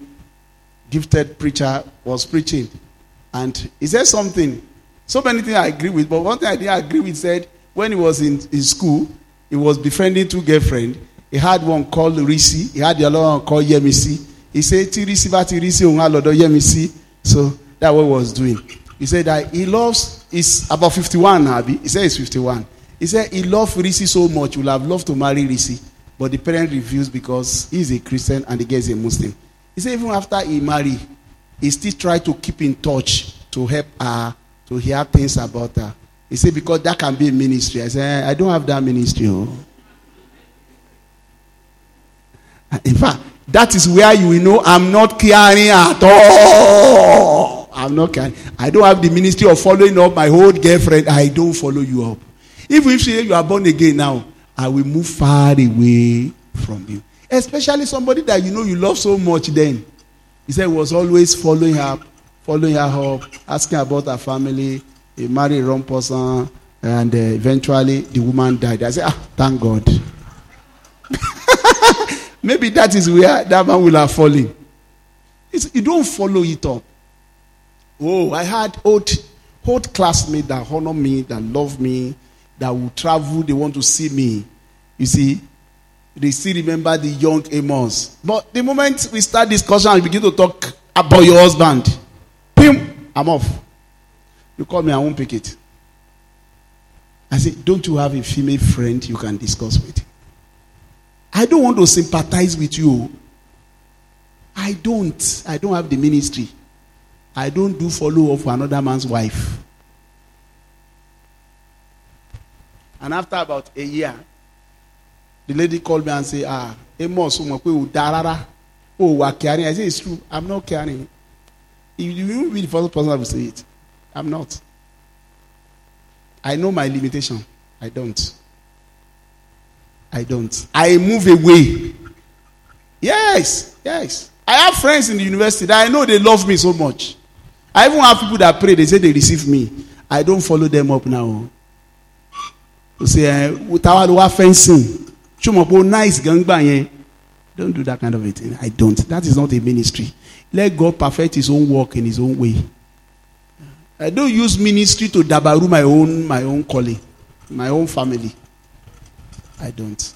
gifted preacher, was preaching. And he said something so many things I agree with, but one thing I didn't agree with said when he was in, in school, he was befriending two girlfriends. He had one called Risi, he had the other one called Yemisi. He said, Tirisi ba tirisi òun àlọ́dọ̀ Yẹ́misí. So that's what he was doing. He said that he loves, he's about 51 now, Abi. He said he's 51. He said he loved Risi so much, would have loved to marry Risi. But the parent refused because he's a Christian and the girl is a Muslim. He said even after he married, he still tried to keep in touch to help her, to hear things about her. He said, because that can be a ministry. I said, eh, I don't have that ministry. Oh. In fact, that is where you will know I'm not caring at all. I'm not caring. I don't have the ministry of following up my old girlfriend. I don't follow you up. Even if you are born again now, I will move far away from you. Especially somebody that you know you love so much then. He said he was always following her, following her up, asking about her family. He married wrong person, and uh, eventually the woman died. I said, ah, thank God. Maybe that is where that man will have fallen. It's, you don't follow it up. Oh, I had old, old classmates that honor me, that love me, that will travel, they want to see me. You see, they still remember the young Amos. But the moment we start discussion and begin to talk about your husband, pim, I'm off. You call me, I won't pick it. I say, don't you have a female friend you can discuss with? I don't want to sympathize with you. I don't. I don't have the ministry. I don't do follow up for another man's wife. And after about a year, the lady called me and said, Ah, Amos, darara. Oh, we're caring. I say, It's true. I'm not caring. You will be the first person that will say it. I'm not. I know my limitation. I don't. I don't. I move away. Yes, yes. I have friends in the university that I know they love me so much. I even have people that pray, they say they receive me. I don't follow them up now. You say, eh, without uh, fencing. nice Don't do that kind of thing. I don't. That is not a ministry. Let God perfect his own work in his own way. I don't use ministry to dabaru my own my own calling, my own family. I don't.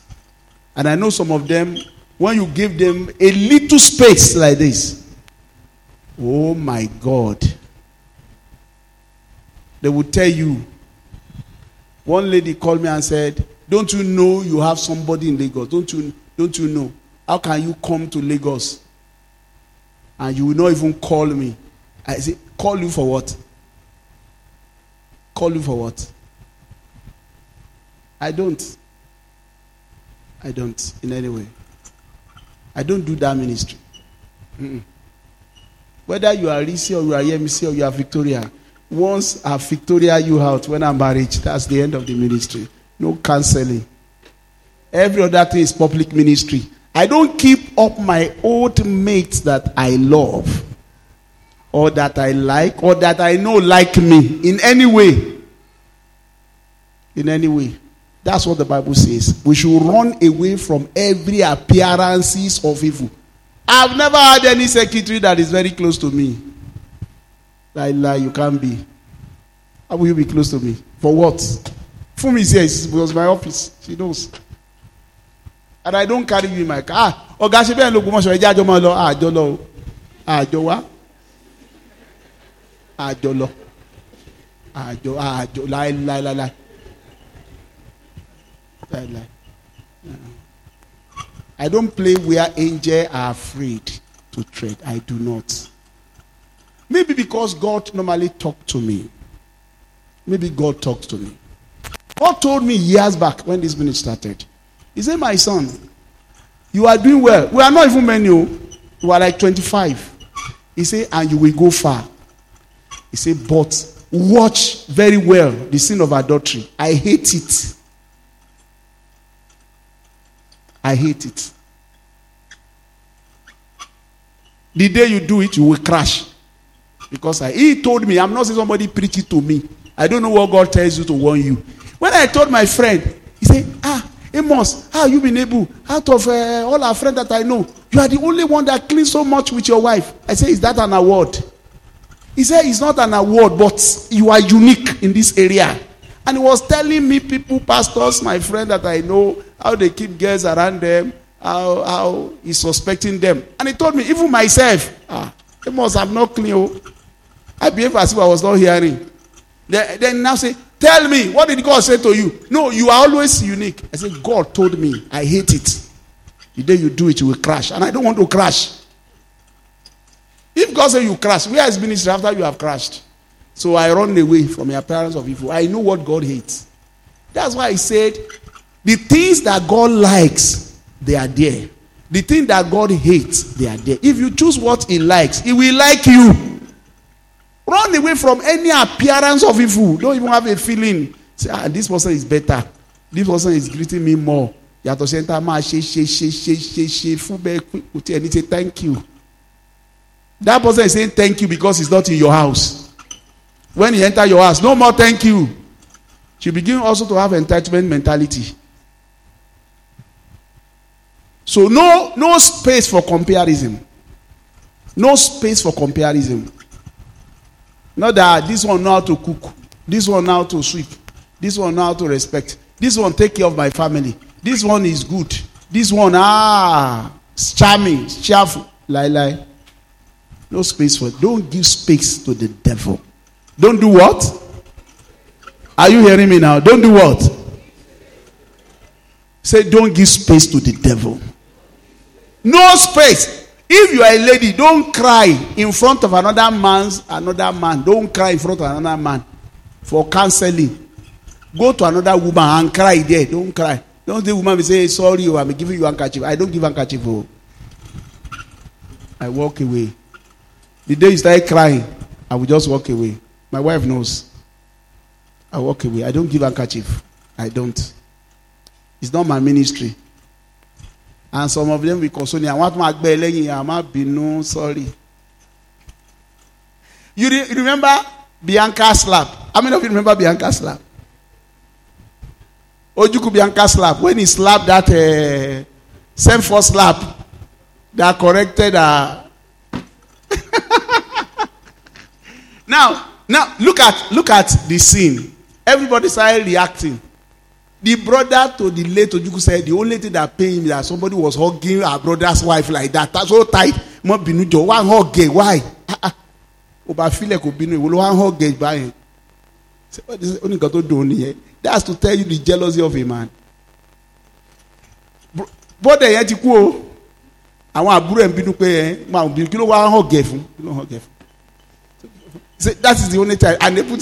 And I know some of them, when you give them a little space like this, oh my God, they will tell you. One lady called me and said, Don't you know you have somebody in Lagos? Don't you, don't you know? How can you come to Lagos? And you will not even call me. I say, Call you for what? Call you for what? I don't. I don't in any way. I don't do that ministry. Mm-mm. Whether you are Risi or you are Yemisi or you are Victoria, once I Victoria you out when I'm married, that's the end of the ministry. No counseling. Every other thing is public ministry. I don't keep up my old mates that I love or that I like or that I know like me in any way. In any way. That's what the Bible says. We should run away from every appearances of evil. I've never had any secretary that is very close to me. Lie, lie, you can't be. How will you be close to me? For what? Fumi is here. It was my office. She knows. And I don't carry you in my car. Ah, ọ̀gá ṣe bẹ́ẹ̀ ló gbọ́n mọ̀ṣọ́ ẹjẹ́ àjọ máa lọ ah, àjọ lọ ah, àjọ wá ah, àjọ lọ àjọ àjọ láéláéláé. Uh-uh. I don't play where angels are afraid to tread. I do not. Maybe because God normally talked to me. Maybe God talks to me. God told me years back when this ministry started. He said, My son, you are doing well. We are not even many. Oh. You are like 25. He said, And you will go far. He said, But watch very well the sin of adultery. I hate it. I hate it. The day you do it, you will crash. Because I, he told me, I'm not saying somebody preach it to me. I don't know what God tells you to warn you. When I told my friend, he said, Ah, Amos, how you been able, out of uh, all our friends that I know, you are the only one that cleans so much with your wife. I said, Is that an award? He said, It's not an award, but you are unique in this area. And he was telling me, people, pastors, my friend that I know, how they keep girls around them, how, how he's suspecting them. And he told me, even myself, ah, they must have not clean. Oh. I behave as if I was not hearing. Then, then now say, Tell me, what did God say to you? No, you are always unique. I said, God told me, I hate it. The day you do it, you will crash. And I don't want to crash. If God said you crash, where is ministry after you have crashed? So I run away from the appearance of evil. I know what God hates. That's why I said, the things that God likes, they are there. The thing that God hates, they are there. If you choose what He likes, He will like you. Run away from any appearance of evil. Don't even have a feeling. Say, ah, this person is better. This person is greeting me more. Yàtọ̀ sí ẹ̀ńtà máa ṣe ṣe ṣe ṣe ṣe ṣe fún bẹ́ẹ̀ thank you. That person is saying thank you because he's not in your house. When he enter your house, no more thank you. She begin also to have entitlement mentality. So no no space for comparison. No space for comparison. Not that this one know how to cook, this one know how to sweep, this one know how to respect, this one take care of my family, this one is good, this one ah charming, cheerful, lie lie. No space for. Don't give space to the devil. Don't do what? Are you hearing me now? Don't do what? Say, don't give space to the devil. No space. If you are a lady, don't cry in front of another man's another man. Don't cry in front of another man for counseling. Go to another woman and cry there. Don't cry. Don't the woman be say sorry, oh, I'm giving you handkerchief. I don't give handkerchief. Oh. I walk away. The day you start crying, I will just walk away. My wife knows. I walk away. I don't give handkerchief. I don't. It's not my ministry and some of them will console àwọn àtúmọ̀ àgbẹ̀ lẹ́yìn àmọ́ bínú sorry. You re remember Bianca slap? How many of you remember Bianca slap? Ojukwu Bianca slap when he slapped that uh, same for slap that corrected uh, now now look at look at the scene everybody started reacting The brother to the late Ojuku said the only thing that pained him that somebody was hugging our brother's wife like that. That's so tight. Mo bínú jọ wá hug ẹ̀ why? Ó bá filẹ̀ kò bínú ìwọ ló wá hug ẹ̀ báyìí. Ó ní nǹkan tó dùn nìyẹn. That's to tell you the jealousy of a man. Bọ́dẹ̀ yẹn ti kú o. Àwọn àbúrò ẹ̀ ń bínú pé ẹ̀ máa bínú kí ló wá hug ẹ̀ fún? Kí ló hug ẹ̀ fún? That is the only time and they put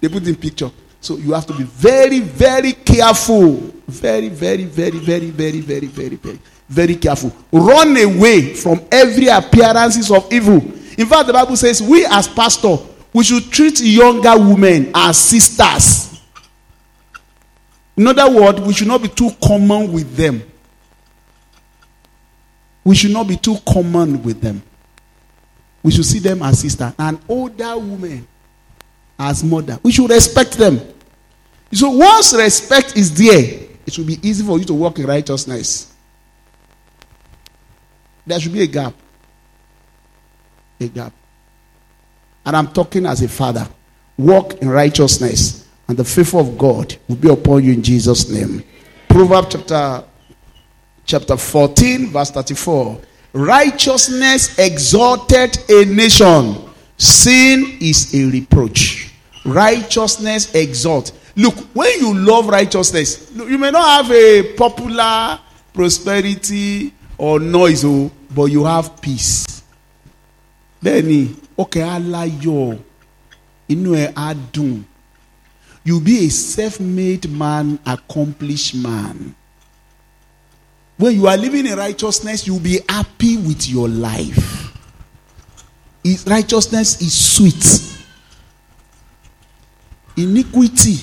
they put in picture. So you have to be very, very careful. Very, very, very, very, very, very, very, very, very careful. Run away from every appearances of evil. In fact, the Bible says we as pastor, we should treat younger women as sisters. In other words, we should not be too common with them. We should not be too common with them. We should see them as sister. And older women as mother. We should respect them. So once respect is there, it will be easy for you to walk in righteousness. There should be a gap. A gap. And I'm talking as a father. Walk in righteousness, and the favor of God will be upon you in Jesus' name. Proverbs chapter, chapter 14, verse 34. Righteousness exalted a nation, sin is a reproach. Righteousness exalt. Look, when you love righteousness, you may not have a popular prosperity or noise, oh, but you have peace. Bẹ́ẹ̀ni, okay, aláyọ̀, inú ẹ̀ á dùn. You be a self-made man, accomplished man. When you are living in righteousness, you will be happy with your life. Righteousness is sweet. Iniquity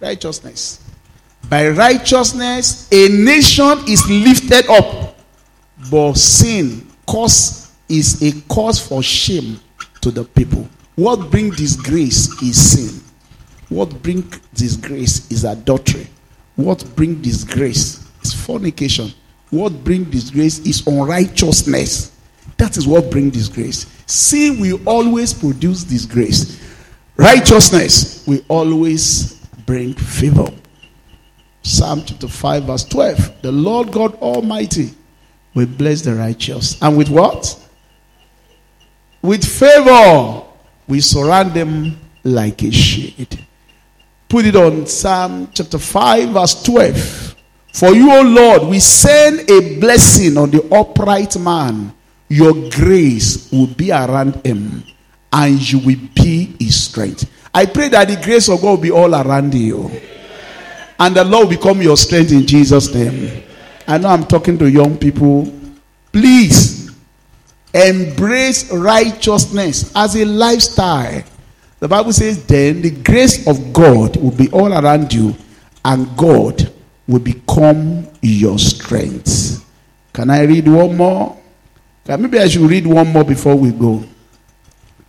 righteousness. By righteousness a nation is lifted up. But sin cause is a cause for shame to the people. What bring disgrace is sin. What bring disgrace is adultery what bring disgrace is fornication what bring disgrace is unrighteousness that is what bring disgrace sin will always produce disgrace Righteousness will always bring favor. Psalm chapter 5, verse 12. The Lord God Almighty will bless the righteous. And with what? With favor, we surround them like a shade. Put it on Psalm chapter 5, verse 12. For you, O Lord, we send a blessing on the upright man. Your grace will be around him, and you will be his strength. I pray that the grace of God will be all around you. And the Lord will become your strength in Jesus' name. I know I'm talking to young people. Please embrace righteousness as a lifestyle. The Bible says, then the grace of God will be all around you, and God will become your strength. Can I read one more? Maybe I should read one more before we go.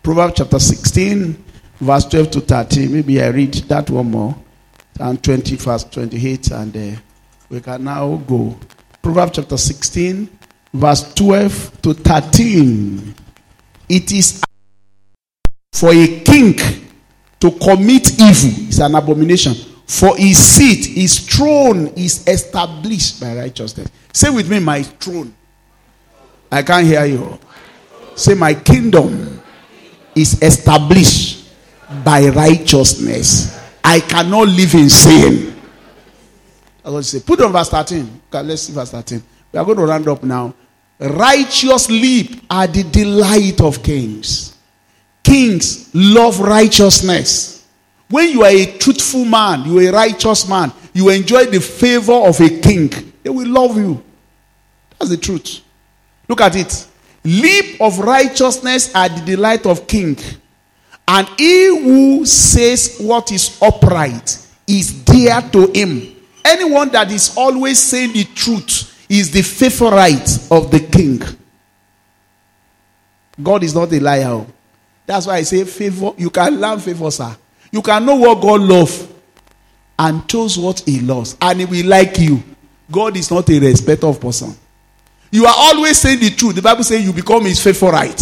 Proverbs chapter 16, verse 12 to 13. Maybe I read that one more. And 20, verse 28, and uh, we can now go. Proverbs chapter 16, verse 12 to 13. It is for a king to commit evil is an abomination. For his seat, his throne is established by righteousness. Say with me, my throne. I can't hear you. Say, my kingdom is established by righteousness. I cannot live in sin. I was say, put on verse 13. Okay, let's see verse 13. We are going to round up now. Righteous leap are the delight of kings. Kings love righteousness. When you are a truthful man, you are a righteous man, you enjoy the favor of a king, they will love you. That's the truth. Look at it. Leap of righteousness are the delight of king. And he who says what is upright is dear to him. Anyone that is always saying the truth is the favorite of the king. God is not a liar. That's why I say favor. You can learn favor, sir. You can know what God loves and chose what He loves, and He will like you. God is not a respecter of person. You are always saying the truth. The Bible says you become His favorite.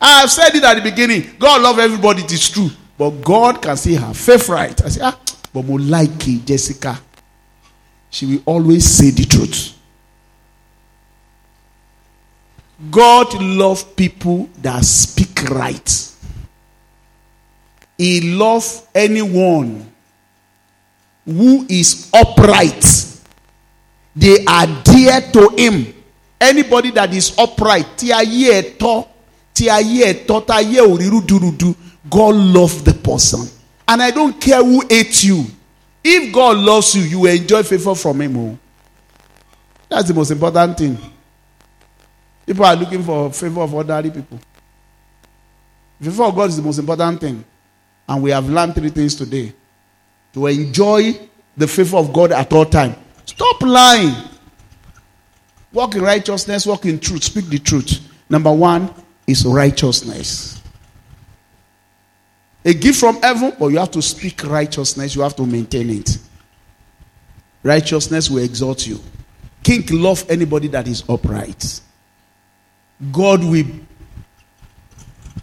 I have said it at the beginning. God love everybody. It is true, but God can see her favorite. I say, ah, but more like Jessica. She will always say the truth. God loves people that speak right. He loves anyone who is upright. They are dear to him. Anybody that is upright, God loves the person. And I don't care who hates you. If God loves you, you will enjoy favor from him. Oh. That's the most important thing. People are looking for favor of ordinary people. Favor of God is the most important thing. And we have learned three things today. To enjoy the favor of God at all time. Stop lying. Walk in righteousness, walk in truth, speak the truth. Number one is righteousness. A gift from heaven, but you have to speak righteousness, you have to maintain it. Righteousness will exalt you. King love anybody that is upright. God will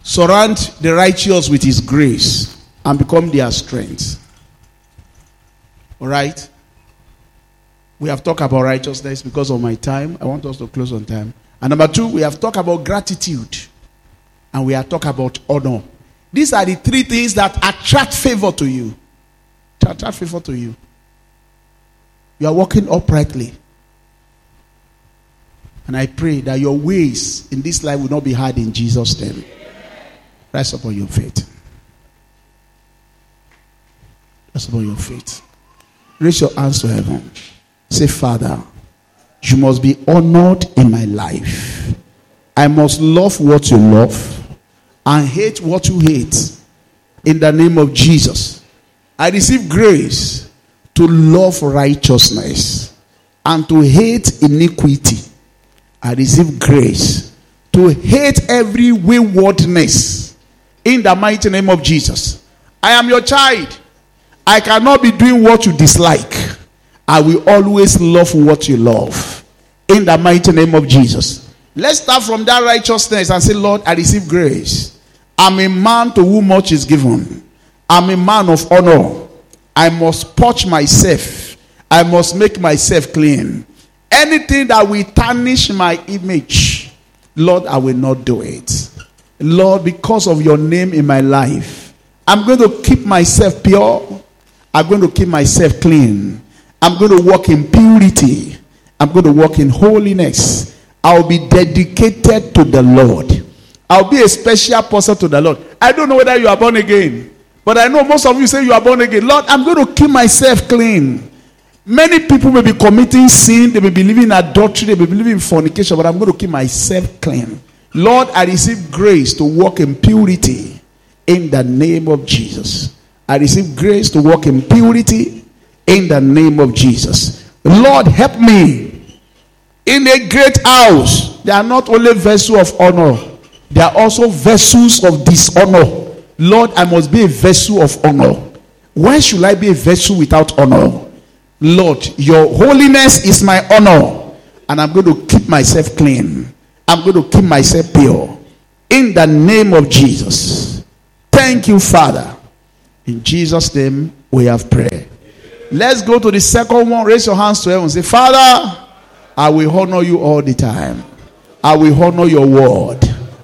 surround the righteous with his grace and become their strength. All right? We have talked about righteousness because of my time. I want us to close on time. And number two, we have talked about gratitude. And we have talked about honor. These are the three things that attract favor to you. Attract favor to you. You are walking uprightly. And I pray that your ways in this life will not be hard in Jesus' name. Rise upon your faith. Rise upon your faith. Raise your hands to heaven. Say, Father, you must be honored in my life. I must love what you love and hate what you hate. In the name of Jesus. I receive grace to love righteousness and to hate iniquity I receive grace to hate every waywardness in the mighty name of Jesus. I am your child. I cannot be doing what you dislike. I will always love what you love in the mighty name of Jesus. Let's start from that righteousness and say, Lord, I receive grace. I'm a man to whom much is given. I'm a man of honor. I must purge myself I must make myself clean. Anything that will tarnish my image, Lord, I will not do it. Lord, because of your name in my life, I'm going to keep myself pure. I'm going to keep myself clean. I'm going to walk in purity. I'm going to walk in holiness. I'll be dedicated to the Lord. I'll be a special person to the Lord. I don't know whether you are born again, but I know most of you say you are born again. Lord, I'm going to keep myself clean. Many people may be committing sin, they may be living in adultery, they may be living in fornication, but I'm going to keep myself clean. Lord, I receive grace to walk in purity in the name of Jesus. I receive grace to walk in purity in the name of Jesus. Lord, help me in a great house. They are not only vessels of honor, they are also vessels of dishonor. Lord, I must be a vessel of honor. Why should I be a vessel without honor? Lord, your holiness is my honor, and I'm going to keep myself clean. I'm going to keep myself pure. In the name of Jesus. Thank you, Father. In Jesus' name, we have prayer. Let's go to the second one. Raise your hands to heaven. Say, Father, I will honor you all the time. I will honor your word.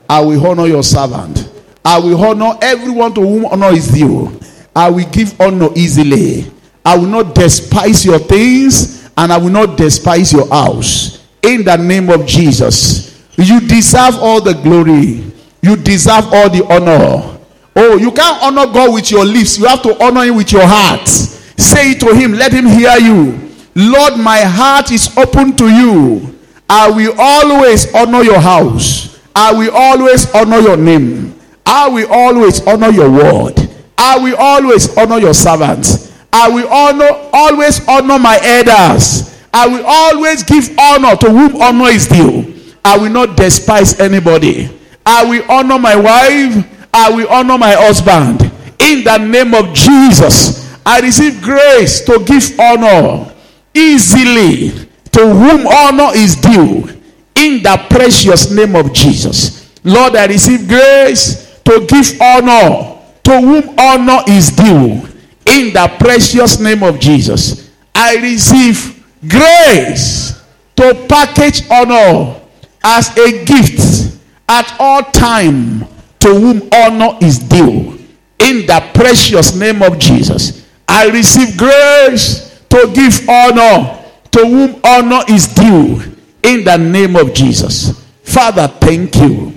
I will honor your servant. I will honor everyone to whom honor is due. I will give honor easily. I will not despise your things and I will not despise your house. In the name of Jesus. You deserve all the glory. You deserve all the honor. Oh, you can't honor God with your lips. You have to honor Him with your heart. Say it to Him. Let Him hear you. Lord, my heart is open to you. I will always honor your house. I will always honor your name. I will always honor your word. I will always honor your servants. I will honor, always honor my elders. I will always give honor to whom honor is due. I will not despise anybody. I will honor my wife. I will honor my husband. In the name of Jesus, I receive grace to give honor easily to whom honor is due. In the precious name of Jesus. Lord, I receive grace to give honor to whom honor is due. In the precious name of Jesus. I receive grace to package honor as a gift at all time to whom honor is due. In the precious name of Jesus, I receive grace to give honor to whom honor is due. In the name of Jesus. Father, thank you.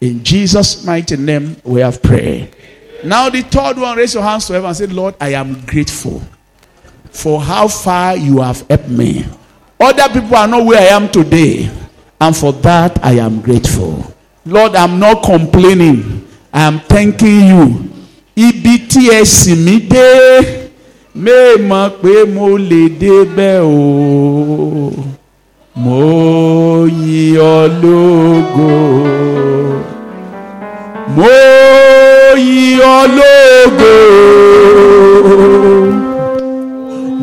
In Jesus' mighty name, we have prayed. Now, the third one, raise your hands to heaven and say, Lord, I am grateful for how far you have helped me. Other people are not where I am today. And for that, I am grateful. Lord, I'm not complaining. I am thanking you. Dé, pé mo lè débẹ̀ o. Mo. Mo yìn ọ́ lógo.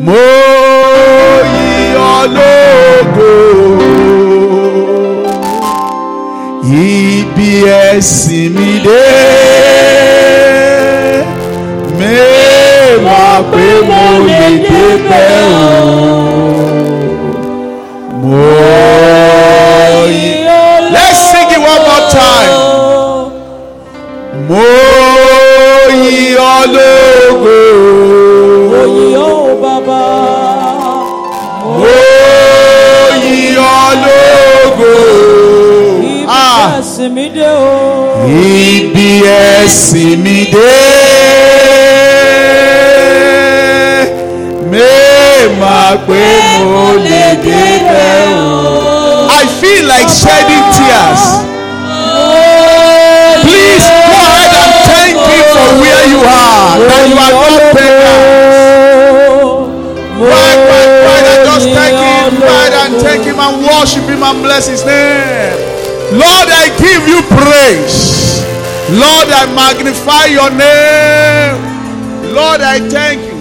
Mo yìn ọ́ lógo. Ibi ẹ̀sìn mi dé. Mẹ́wàá pé mo lè débẹ̀ o. Mo bless his name. Lord, I give you praise. Lord, I magnify your name. Lord, I thank you.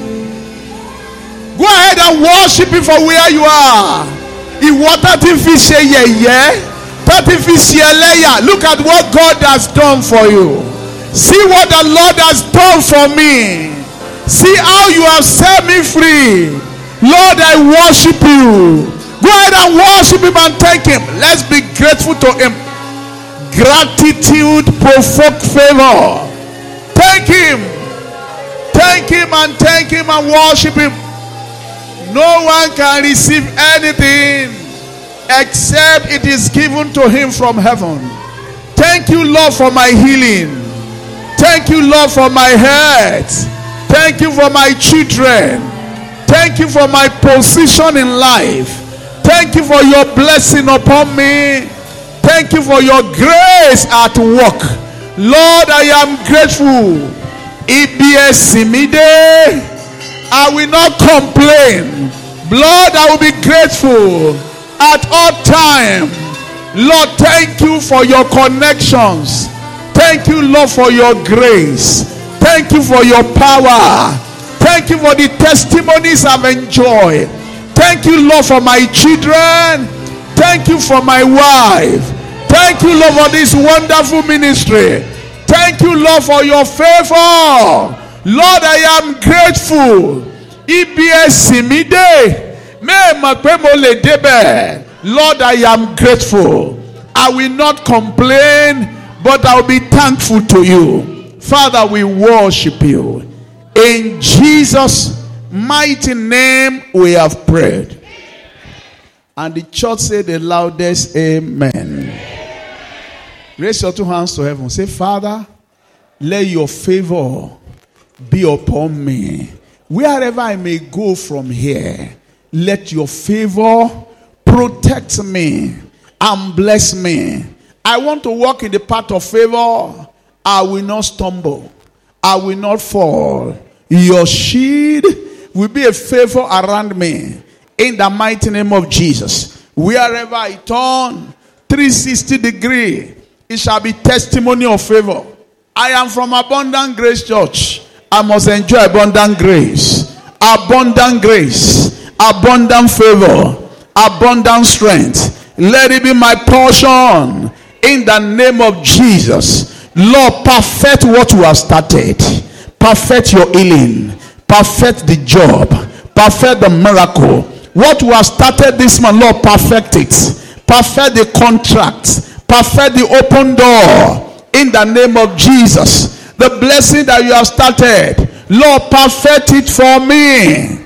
Go ahead and worship him for where you are. Ìwọ tó ti fi ṣe yẹ̀yẹ́, tó ti. Look at what God has done for you. See what the Lord has done for me. See how you have set me free. Lord, I worship you. Go ahead and worship him and thank him. Let's be grateful to him. Gratitude provoke favor. Thank him. Thank him and thank him and worship him. No one can receive anything except it is given to him from heaven. Thank you, Lord, for my healing. Thank you, Lord, for my health. Thank you for my children. Thank you for my position in life. Thank you for your blessing upon me. Thank you for your grace at work. Lord, I am grateful. Simide. I will not complain. Lord, I will be grateful at all time. Lord, thank you for your connections. Thank you, Lord, for your grace. Thank you for your power. Thank you for the testimonies I've enjoyed. Thank you, Lord, for my children. Thank you for my wife. Thank you, Lord, for this wonderful ministry. Thank you, Lord, for your favor. Lord, I am grateful. EBS mi dé. Lord, I am grateful. I will not complain, but I will be thankful to you. Father, we worship you. In Jesus' mighty name, we have prayed. And the church said the loudest Amen. Raise your two hands to heaven. Say, Father, let your favor be upon me. Wherever I may go from here, let your favor protect me and bless me. I want to walk in the path of favor. I will not stumble. I will not fall. Your shield will be a favor around me. In the mighty name of Jesus. Wherever I turn, 360 degree, it shall be testimony of favor. I am from Abundant Grace Church. I must enjoy abundant grace, abundant grace, abundant favor, abundant strength. Let it be my portion in the name of Jesus. Lord, perfect what you have started, perfect your healing, perfect the job, perfect the miracle. What you have started this month, Lord, perfect it, perfect the contract, perfect the open door in the name of Jesus the blessing that you have started, Lord, perfect it for me.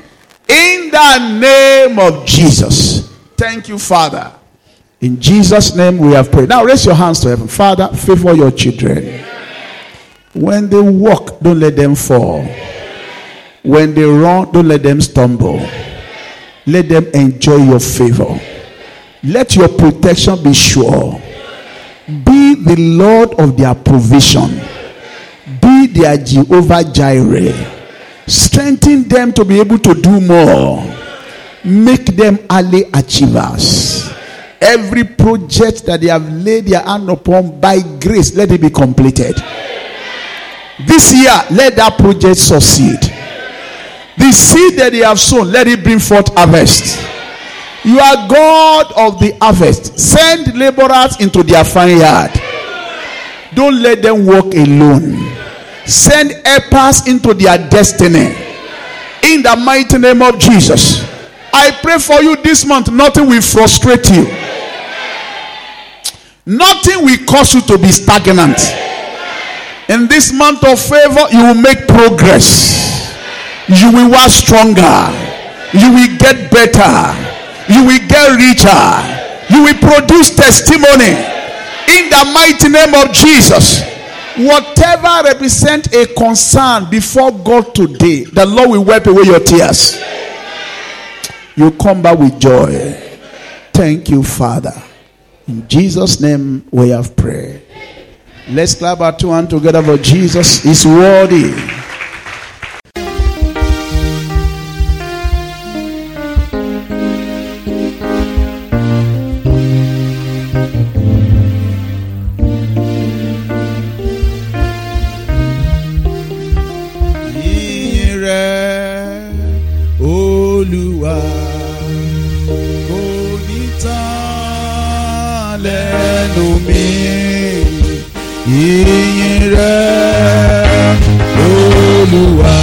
In the name of Jesus. Thank you, Father. In Jesus' name we have prayed. Now raise your hands to heaven. Father, favor your children. When they walk, don't let them fall. When they run, don't let them stumble. Let them enjoy your favor. Let your protection be sure. Be the Lord of their provision be their Jehovah Jireh. Strengthen them to be able to do more. Make them early achievers. Every project that they have laid their hand upon by grace, let it be completed. This year, let that project succeed. The seed that they have sown, let it bring forth harvest. You are God of the harvest. Send laborers into their vineyard. Don't let them walk alone. Send helpers into their destiny. In the mighty name of Jesus. I pray for you this month. Nothing will frustrate you. Nothing will cause you to be stagnant. In this month of favor, you will make progress. You will work stronger. You will get better. You will get richer. You will produce testimony. In the mighty name of Jesus. Whatever represent a concern before God today, the Lord will wipe away your tears. You come back with joy. Thank you, Father. In Jesus' name we have prayed. Let's clap our two hands together for Jesus is worthy. Yìn rẹ̀, Olúwa,